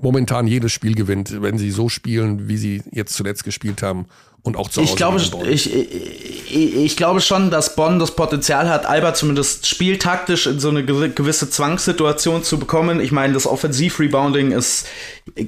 momentan jedes Spiel gewinnt, wenn sie so spielen, wie sie jetzt zuletzt gespielt haben und auch zu Hause. Ich glaube, ich, ich glaube schon, dass Bonn das Potenzial hat, Alba zumindest spieltaktisch in so eine gewisse Zwangssituation zu bekommen. Ich meine, das Offensiv-Rebounding ist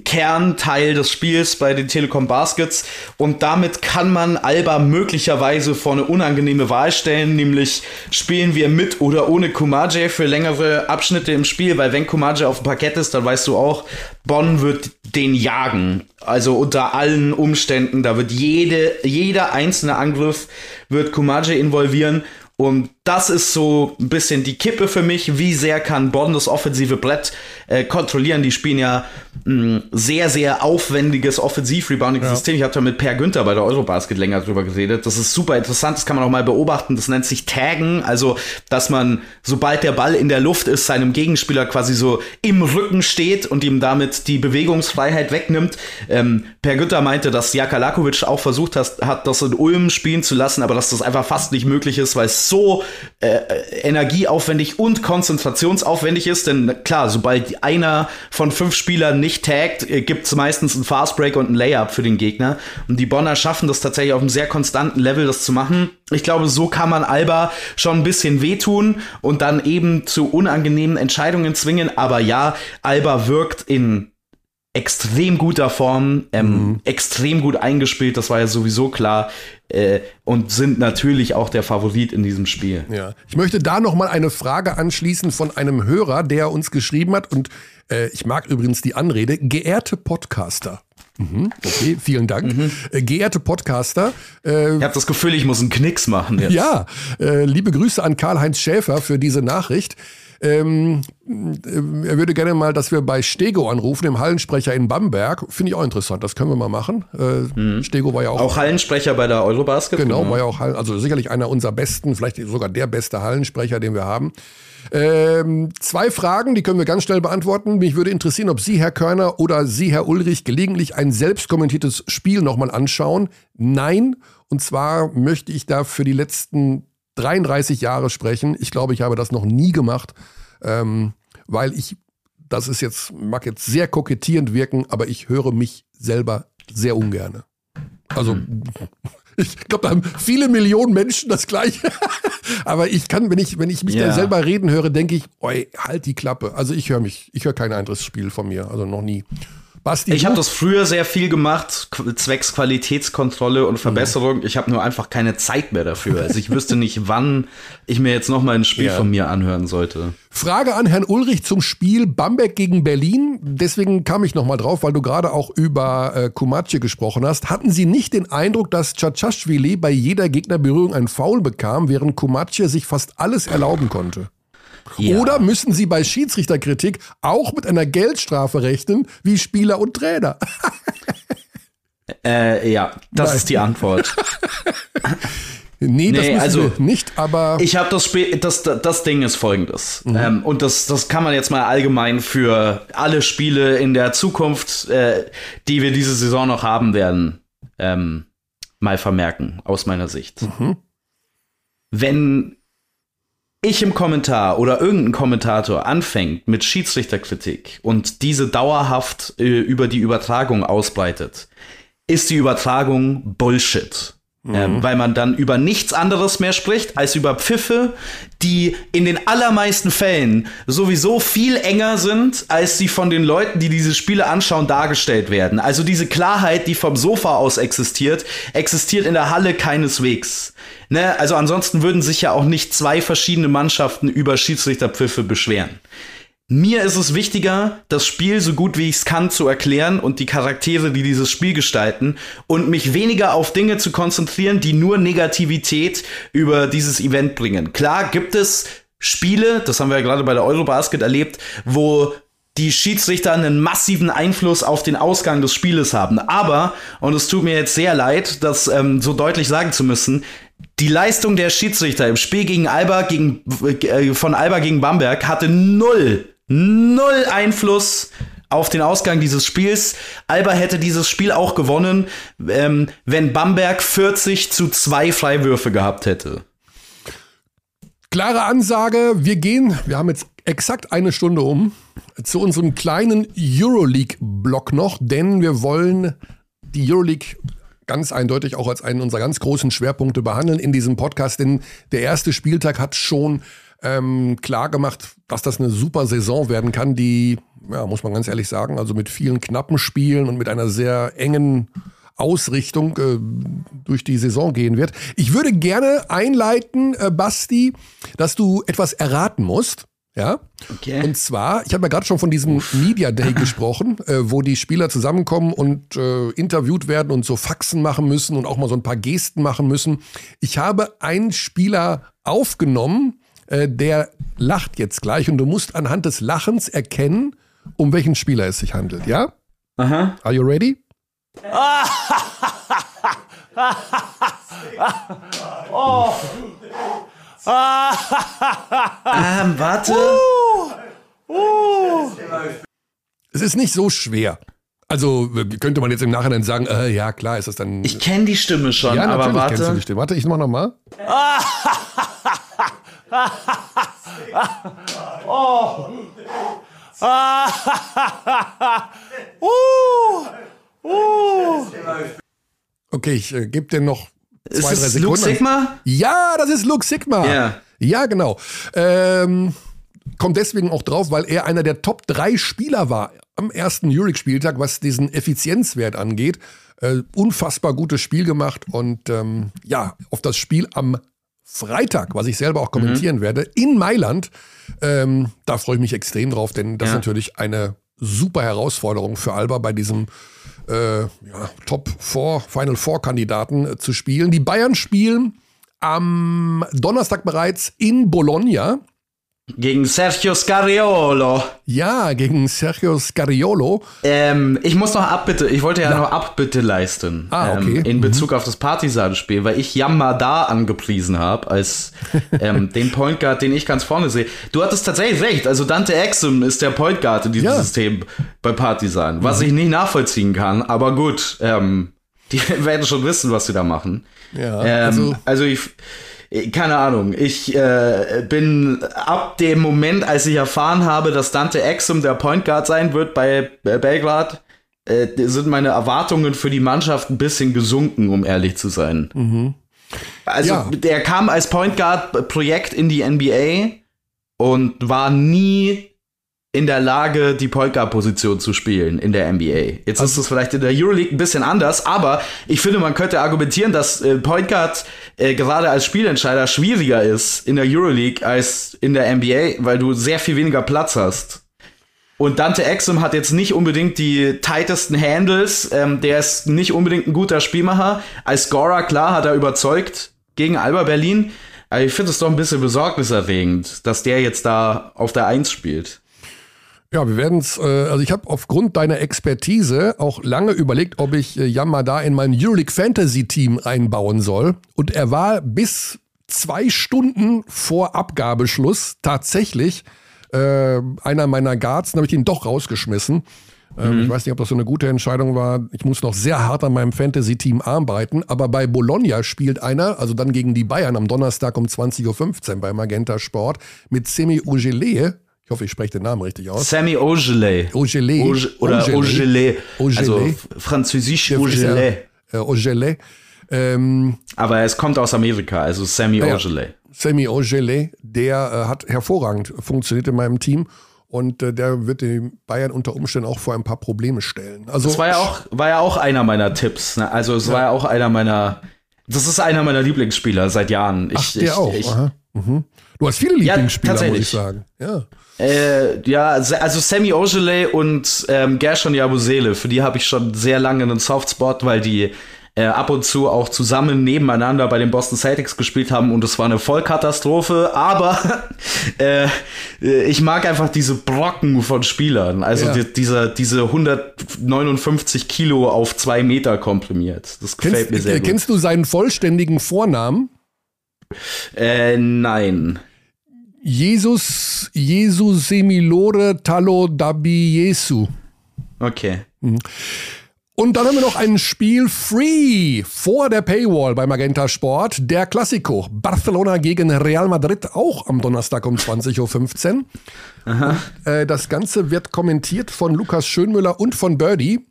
Kernteil des Spiels bei den Telekom Baskets und damit kann man Alba möglicherweise vor eine unangenehme Wahl stellen, nämlich spielen wir mit oder ohne Kumaje für längere Abschnitte im Spiel, weil wenn Kumaje auf dem Parkett ist, dann weißt du auch, Bonn wird den jagen. Also unter allen Umständen, da wird jede, jeder einzelne Angriff wird Kumaje involvieren und das ist so ein bisschen die Kippe für mich. Wie sehr kann Bonn das offensive Brett äh, kontrollieren? Die spielen ja ein sehr, sehr aufwendiges Offensiv-Rebounding-System. Ja. Ich habe da mit Per Günther bei der Eurobasket länger drüber geredet. Das ist super interessant. Das kann man auch mal beobachten. Das nennt sich Taggen. Also, dass man, sobald der Ball in der Luft ist, seinem Gegenspieler quasi so im Rücken steht und ihm damit die Bewegungsfreiheit wegnimmt. Ähm, per Günther meinte, dass Jaka Lakovic auch versucht hat, hat, das in Ulm spielen zu lassen, aber dass das einfach fast nicht möglich ist, weil es so äh, energieaufwendig und konzentrationsaufwendig ist. Denn klar, sobald einer von fünf Spielern nicht taggt, äh, gibt es meistens einen Fastbreak und einen Layup für den Gegner. Und die Bonner schaffen das tatsächlich auf einem sehr konstanten Level, das zu machen. Ich glaube, so kann man Alba schon ein bisschen wehtun und dann eben zu unangenehmen Entscheidungen zwingen. Aber ja, Alba wirkt in extrem guter Form, ähm, mhm. extrem gut eingespielt, das war ja sowieso klar. Äh, und sind natürlich auch der Favorit in diesem Spiel. Ja. Ich möchte da noch mal eine Frage anschließen von einem Hörer, der uns geschrieben hat und äh, ich mag übrigens die Anrede, geehrte Podcaster. Mhm, okay, vielen Dank. Mhm. Äh, geehrte Podcaster. Äh, ich habe das Gefühl, ich muss einen Knicks machen jetzt. Ja, äh, liebe Grüße an Karl-Heinz Schäfer für diese Nachricht. Ähm, er würde gerne mal, dass wir bei Stego anrufen, dem Hallensprecher in Bamberg. Finde ich auch interessant, das können wir mal machen. Äh, mhm. Stego war ja auch. Auch Hallensprecher bei der Eurobasket. Genau, war ja auch Hallen, also sicherlich einer unserer besten, vielleicht sogar der beste Hallensprecher, den wir haben. Ähm, zwei Fragen, die können wir ganz schnell beantworten. Mich würde interessieren, ob Sie, Herr Körner, oder Sie, Herr Ulrich, gelegentlich ein selbst kommentiertes Spiel nochmal anschauen. Nein. Und zwar möchte ich da für die letzten 33 Jahre sprechen. Ich glaube, ich habe das noch nie gemacht, ähm, weil ich, das ist jetzt, mag jetzt sehr kokettierend wirken, aber ich höre mich selber sehr ungern. Also, *laughs* ich glaube, da haben viele Millionen Menschen das Gleiche. *laughs* aber ich kann, wenn ich, wenn ich mich ja. da selber reden höre, denke ich, oi, halt die Klappe. Also ich höre mich, ich höre kein anderes Spiel von mir, also noch nie. Basti, ich habe das früher sehr viel gemacht, zwecks Qualitätskontrolle und Verbesserung. Ich habe nur einfach keine Zeit mehr dafür. Also ich wüsste nicht, *laughs* wann ich mir jetzt noch mal ein Spiel ja. von mir anhören sollte. Frage an Herrn Ulrich zum Spiel Bamberg gegen Berlin. Deswegen kam ich noch mal drauf, weil du gerade auch über äh, Kumace gesprochen hast. Hatten Sie nicht den Eindruck, dass Cacashvili bei jeder Gegnerberührung ein Foul bekam, während Kumace sich fast alles erlauben konnte? Ja. Oder müssen Sie bei Schiedsrichterkritik auch mit einer Geldstrafe rechnen, wie Spieler und Trainer? *laughs* äh, ja, das Nein. ist die Antwort. *laughs* Nee, das nee, also nicht, aber. Ich habe das Spiel, das, das Ding ist folgendes. Mhm. Ähm, und das, das kann man jetzt mal allgemein für alle Spiele in der Zukunft, äh, die wir diese Saison noch haben werden, ähm, mal vermerken, aus meiner Sicht. Mhm. Wenn ich im Kommentar oder irgendein Kommentator anfängt mit Schiedsrichterkritik und diese dauerhaft äh, über die Übertragung ausbreitet, ist die Übertragung Bullshit. Mhm. Ähm, weil man dann über nichts anderes mehr spricht als über Pfiffe, die in den allermeisten Fällen sowieso viel enger sind, als sie von den Leuten, die diese Spiele anschauen, dargestellt werden. Also diese Klarheit, die vom Sofa aus existiert, existiert in der Halle keineswegs. Ne? Also ansonsten würden sich ja auch nicht zwei verschiedene Mannschaften über Schiedsrichterpfiffe beschweren. Mir ist es wichtiger, das Spiel so gut wie ich es kann zu erklären und die Charaktere, die dieses Spiel gestalten und mich weniger auf Dinge zu konzentrieren, die nur Negativität über dieses Event bringen. Klar gibt es Spiele, das haben wir ja gerade bei der Eurobasket erlebt, wo die Schiedsrichter einen massiven Einfluss auf den Ausgang des Spieles haben. Aber, und es tut mir jetzt sehr leid, das ähm, so deutlich sagen zu müssen, die Leistung der Schiedsrichter im Spiel gegen Alba gegen, äh, von Alba gegen Bamberg hatte null null Einfluss auf den Ausgang dieses Spiels. Alba hätte dieses Spiel auch gewonnen, ähm, wenn Bamberg 40 zu 2 Freiwürfe gehabt hätte. Klare Ansage, wir gehen, wir haben jetzt exakt eine Stunde um, zu unserem kleinen Euroleague-Block noch, denn wir wollen die Euroleague ganz eindeutig auch als einen unserer ganz großen Schwerpunkte behandeln in diesem Podcast, denn der erste Spieltag hat schon ähm, klar gemacht, dass das eine super Saison werden kann, die, ja, muss man ganz ehrlich sagen, also mit vielen knappen Spielen und mit einer sehr engen Ausrichtung äh, durch die Saison gehen wird. Ich würde gerne einleiten, äh, Basti, dass du etwas erraten musst. Ja. Okay. Und zwar, ich habe ja gerade schon von diesem Media Day *laughs* gesprochen, äh, wo die Spieler zusammenkommen und äh, interviewt werden und so Faxen machen müssen und auch mal so ein paar Gesten machen müssen. Ich habe einen Spieler aufgenommen, äh, der lacht jetzt gleich und du musst anhand des Lachens erkennen, um welchen Spieler es sich handelt, ja? Aha. Are you ready? Ähm, warte. Es ist nicht so schwer. Also könnte man jetzt im Nachhinein sagen, äh, ja klar, ist das dann. Ich kenne die Stimme schon, ja, aber natürlich kennst du warte. die Stimme. Warte, ich mach *laughs* noch *laughs* mal. Okay, ich äh, gebe dir noch zwei, Ist drei Sekunden. Luke Sigma? Ja, das ist Luke Sigma. Ja. Ja, genau. Ähm, kommt deswegen auch drauf, weil er einer der Top 3 Spieler war am ersten Euroleague-Spieltag, was diesen Effizienzwert angeht. Äh, unfassbar gutes Spiel gemacht und ähm, ja, auf das Spiel am Freitag, was ich selber auch kommentieren werde, in Mailand, ähm, da freue ich mich extrem drauf, denn das Ja. ist natürlich eine super Herausforderung für Alba bei diesem äh, ja, Top 4, Final Four Kandidaten äh, zu spielen. Die Bayern spielen am Donnerstag bereits in Bologna. Gegen Sergio Scariolo. Ja, gegen Sergio Scariolo. Ähm, ich muss noch Abbitte, ich wollte ja, Ja. noch Abbitte leisten. Ah, okay. Ähm, in Bezug auf das Partisan-Spiel, weil ich Yamada angepriesen habe als *laughs* ähm, den Point Guard, den ich ganz vorne sehe. Du hattest tatsächlich recht, also Dante Exum ist der Point Guard in diesem Ja. System bei Partisan, was ich nicht nachvollziehen kann, aber gut, ähm, *laughs* die werden schon wissen, was sie da machen. Ja, Ähm, also- also, ich, keine Ahnung, ich äh, bin ab dem Moment, als ich erfahren habe, dass Dante Exum der Point Guard sein wird bei äh, Belgrad, äh, sind meine Erwartungen für die Mannschaft ein bisschen gesunken, um ehrlich zu sein. Also, Ja. der kam als Point Guard Projekt in die NBA und war nie in der Lage, die Point Guard Position zu spielen in der NBA. Jetzt ist es vielleicht in der Euroleague ein bisschen anders, aber ich finde, man könnte argumentieren, dass äh, Guard äh, gerade als Spielentscheider schwieriger ist in der Euroleague als in der NBA, weil du sehr viel weniger Platz hast. Und Dante Exum hat jetzt nicht unbedingt die tightesten Handles. Ähm, der ist nicht unbedingt ein guter Spielmacher. Als Scorer, klar, hat er überzeugt gegen Alba Berlin. Aber ich finde es doch ein bisschen besorgniserregend, dass der jetzt da auf der Eins spielt. Ja, wir werden es, äh, also ich habe aufgrund deiner Expertise auch lange überlegt, ob ich äh, Yamada in mein Euroleague Fantasy Team einbauen soll. Und er war bis zwei Stunden vor Abgabeschluss tatsächlich äh, einer meiner Guards, dann habe ich ihn doch rausgeschmissen. Ähm, Ich weiß nicht, ob das so eine gute Entscheidung war. Ich muss noch sehr hart an meinem Fantasy-Team arbeiten. Aber bei Bologna spielt einer, also dann gegen die Bayern am Donnerstag um 20.15 Uhr bei Magenta Sport mit Semi Ugele. Ich hoffe, ich spreche den Namen richtig aus. Sammy Ogele. Ogele. Oge- oder Ogele. Ogele. Also französisch Der ist Ogele. ja, äh. Ähm, Aber es kommt aus Amerika, also Sammy ja. Ogele. Semi Ogele, der äh, hat hervorragend funktioniert in meinem Team. Und äh, der wird den Bayern unter Umständen auch vor ein paar Probleme stellen. Also Das war ja auch, war ja auch einer meiner Tipps. Ne? Also es war ja auch einer meiner. Das ist einer meiner Lieblingsspieler seit Jahren. Ich, Ach, der ich, auch. Ich. Mhm. Du hast viele Lieblingsspieler, muss tatsächlich. ich sagen. Ja. Äh, ja, also Sammy Ogele und ähm, Gershon Yabusele, für die habe ich schon sehr lange einen Softspot, weil die äh, ab und zu auch zusammen nebeneinander bei den Boston Celtics gespielt haben und es war eine Vollkatastrophe, aber *laughs* äh, ich mag einfach diese Brocken von Spielern, also Ja. die, dieser, diese 159 Kilo auf zwei Meter komprimiert. Das gefällt Kennst, mir sehr gut. kennst du seinen vollständigen Vornamen? Äh, nein. Jesus, Jesus Semilore Talo Dabi Jesu. Okay. Und dann haben wir noch ein Spiel free vor der Paywall bei Magenta Sport. Der Klassiko. Barcelona gegen Real Madrid auch am Donnerstag um 20.15 Uhr. Und, äh, das Ganze wird kommentiert von Lukas Schönmüller und von Birdie.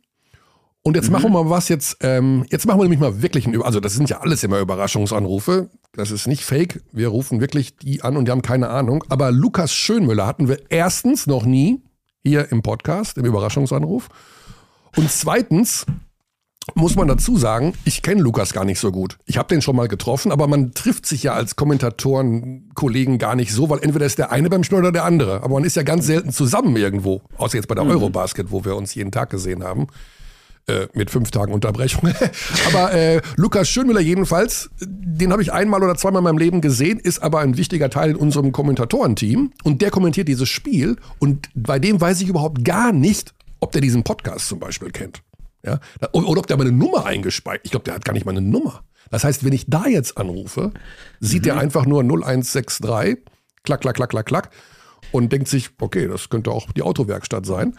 Und jetzt machen wir mal was jetzt, ähm, jetzt machen wir nämlich mal wirklich ein, Über- also das sind ja alles immer Überraschungsanrufe. Das ist nicht fake. Wir rufen wirklich die an und die haben keine Ahnung. Aber Lukas Schönmüller hatten wir erstens noch nie hier im Podcast, im Überraschungsanruf. Und zweitens muss man dazu sagen, ich kenne Lukas gar nicht so gut. Ich habe den schon mal getroffen, aber man trifft sich ja als Kommentatoren, Kollegen gar nicht so, weil entweder ist der eine beim Spiel oder der andere. Aber man ist ja ganz selten zusammen irgendwo. Außer jetzt bei der Eurobasket, wo wir uns jeden Tag gesehen haben. Äh, mit fünf Tagen Unterbrechung. *laughs* aber äh, Lukas Schönmüller jedenfalls, den habe ich einmal oder zweimal in meinem Leben gesehen, ist aber ein wichtiger Teil in unserem Kommentatorenteam. Und der kommentiert dieses Spiel. Und bei dem weiß ich überhaupt gar nicht, ob der diesen Podcast zum Beispiel kennt. Ja? Oder ob der meine Nummer eingespeichert. Ich glaube, der hat gar nicht meine Nummer. Das heißt, wenn ich da jetzt anrufe, sieht der einfach nur 0163, klack, klack, klack, klack, klack und denkt sich, okay, das könnte auch die Autowerkstatt sein.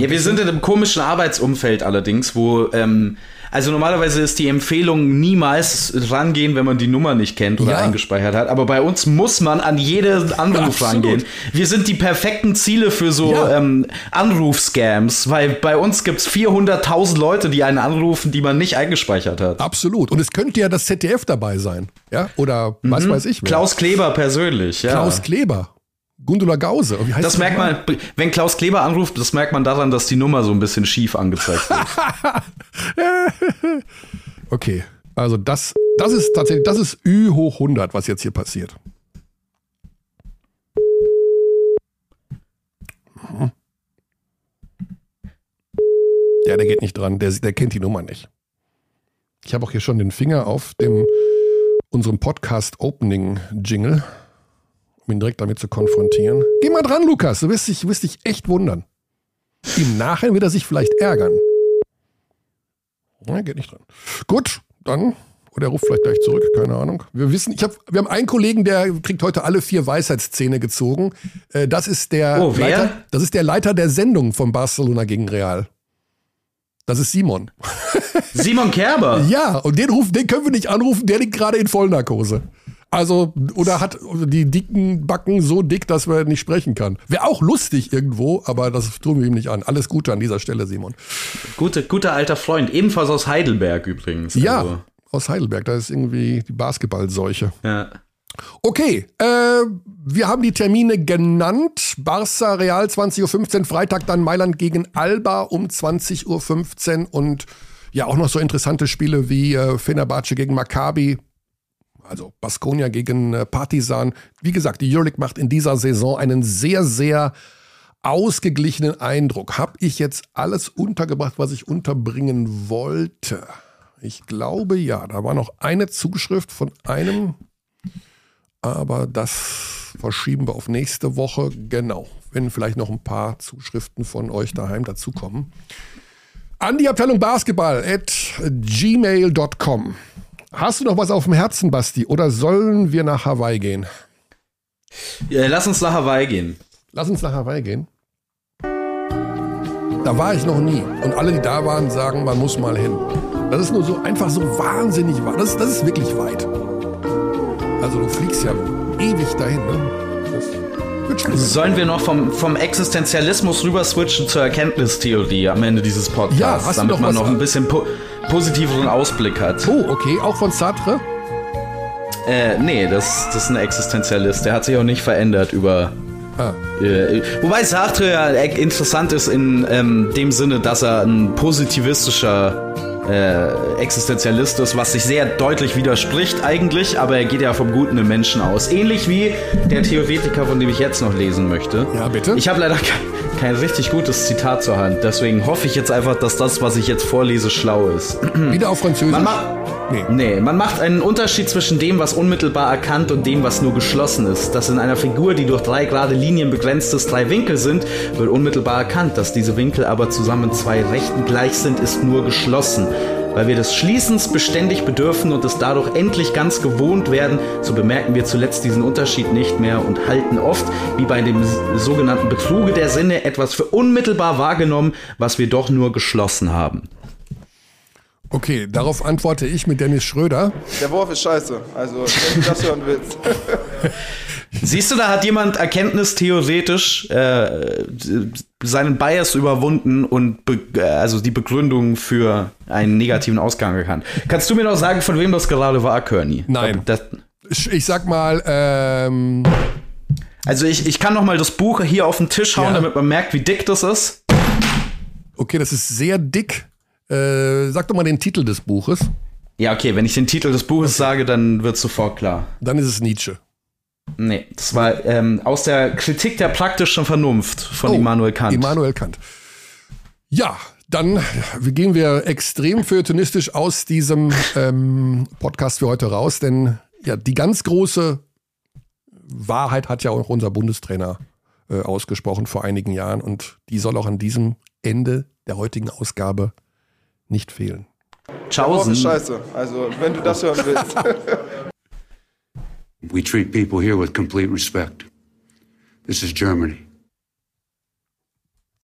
Ja, wir sind in einem komischen Arbeitsumfeld allerdings, wo, ähm, also normalerweise ist die Empfehlung niemals rangehen, wenn man die Nummer nicht kennt oder Ja. eingespeichert hat. Aber bei uns muss man an jeden Anruf Absolut. rangehen. Wir sind die perfekten Ziele für so Ja. ähm, Anrufscams, weil bei uns gibt's 400.000 Leute, die einen anrufen, die man nicht eingespeichert hat. Absolut. Und es könnte ja das ZDF dabei sein. Ja? Oder was weiß ich. wer. Klaus Kleber persönlich, ja. Klaus Kleber. Gundula Gause. Wie heißt das die merkt man, wenn Klaus Kleber anruft, das merkt man daran, dass die Nummer so ein bisschen schief angezeigt wird. *laughs* Okay. Also das, das ist tatsächlich, das ist Ü hoch 100, was jetzt hier passiert. Mhm. Ja, der geht nicht dran. Der, der kennt die Nummer nicht. Ich habe auch hier schon den Finger auf dem unserem Podcast Opening Jingle, um ihn direkt damit zu konfrontieren. Geh mal dran, Lukas. Du wirst dich, du wirst dich echt wundern. Im Nachhinein wird er sich vielleicht ärgern. Na, geht nicht dran. Gut, dann. Oder er ruft vielleicht gleich zurück, keine Ahnung. Wir wissen, ich hab, wir haben einen Kollegen, der kriegt heute alle vier Weisheitszähne gezogen. Äh, Das ist der Oh, wer? Leiter, das ist der Leiter der Sendung von Barcelona gegen Real. Das ist Simon. Simon Kerber. *laughs* Ja, und den, rufen, den können wir nicht anrufen, der liegt gerade in Vollnarkose. Also, oder hat die dicken Backen so dick, dass er nicht sprechen kann. Wäre auch lustig irgendwo, aber das tun wir ihm nicht an. Alles Gute an dieser Stelle, Simon. Gute, guter alter Freund, ebenfalls aus Heidelberg übrigens. Ja, Also, aus Heidelberg, da ist irgendwie die Basketballseuche. ja. Okay, äh, wir haben die Termine genannt. Barca Real 20.15 Uhr, Freitag dann Mailand gegen Alba um 20.15 Uhr und ja auch noch so interessante Spiele wie äh, Fenerbahce gegen Maccabi, also Baskonia gegen äh, Partizan. Wie gesagt, die Euroleague macht in dieser Saison einen sehr, sehr ausgeglichenen Eindruck. Hab ich jetzt alles untergebracht, was ich unterbringen wollte? Ich glaube ja. Da war noch eine Zuschrift von einem aber das verschieben wir auf nächste Woche. Genau. Wenn vielleicht noch ein paar Zuschriften von euch daheim dazukommen. An die Abteilung Basketball at gmail.com. Hast du noch was auf dem Herzen, Basti? Oder sollen wir nach Hawaii gehen? Ja, lass uns nach Hawaii gehen. Lass uns nach Hawaii gehen. Da war ich noch nie. Und alle, die da waren, sagen, man muss mal hin. Das ist nur so einfach so wahnsinnig weit. Das, ist- das ist wirklich weit. Also du fliegst ja ewig dahin. Ne? Sollen wir noch vom, vom Existenzialismus rüber switchen zur Erkenntnistheorie am Ende dieses Podcasts, Ja, damit doch man noch ein bisschen po positiveren Ausblick hat? Oh, okay. Auch von Sartre? Äh, nee, das, das ist ein Existenzialist. Der hat sich auch nicht verändert über. Ah. Äh, wobei Sartre ja interessant ist in ähm, dem Sinne, dass er ein positivistischer äh, Existenzialist ist, was sich sehr deutlich widerspricht eigentlich, aber er geht ja vom Guten im Menschen aus. Ähnlich wie der Theoretiker, von dem ich jetzt noch lesen möchte. Ja, bitte. Ich habe leider kein, kein richtig gutes Zitat zur Hand, deswegen hoffe ich jetzt einfach, dass das, was ich jetzt vorlese, schlau ist. Wieder auf Französisch? Man macht, Nee. nee, man macht einen Unterschied zwischen dem, was unmittelbar erkannt und dem, was nur geschlossen ist. Dass in einer Figur, die durch drei gerade Linien begrenzt ist, drei Winkel sind, wird unmittelbar erkannt. Dass diese Winkel aber zusammen zwei Rechten gleich sind, ist nur geschlossen. Weil wir des Schließens beständig bedürfen und es dadurch endlich ganz gewohnt werden, so bemerken wir zuletzt diesen Unterschied nicht mehr und halten oft, wie bei dem sogenannten Betruge der Sinne, etwas für unmittelbar wahrgenommen, was wir doch nur geschlossen haben. Okay, darauf antworte ich mit Dennis Schröder. Der Wurf ist scheiße. Also, wenn du das hören willst. *laughs* Siehst du, da hat jemand erkenntnistheoretisch äh, seinen Bias überwunden und be äh, also die Begründung für einen negativen Ausgang erkannt. Kannst du mir noch sagen, von wem das gerade war, Kearney? Nein. Das, Ich, ich sag mal, ähm, also ich, ich kann noch mal das Buch hier auf den Tisch hauen, Ja. damit man merkt, wie dick das ist. okay, das ist sehr dick. Äh, sag doch mal den Titel des Buches. Ja, okay, wenn ich den Titel des Buches sage, dann wird sofort klar. Dann ist es Nietzsche. Nee, das war ähm, aus der Kritik der praktischen Vernunft von Oh, Immanuel Kant. Immanuel Kant. Ja, dann gehen wir extrem feuilletonistisch aus diesem ähm, Podcast für heute raus, denn ja, die ganz große Wahrheit hat ja auch unser Bundestrainer äh, ausgesprochen vor einigen Jahren und die soll auch an diesem Ende der heutigen Ausgabe nicht fehlen. Tschaußen. ist scheiße. Also, wenn du das hören willst. We treat people here with complete respect. This is Germany.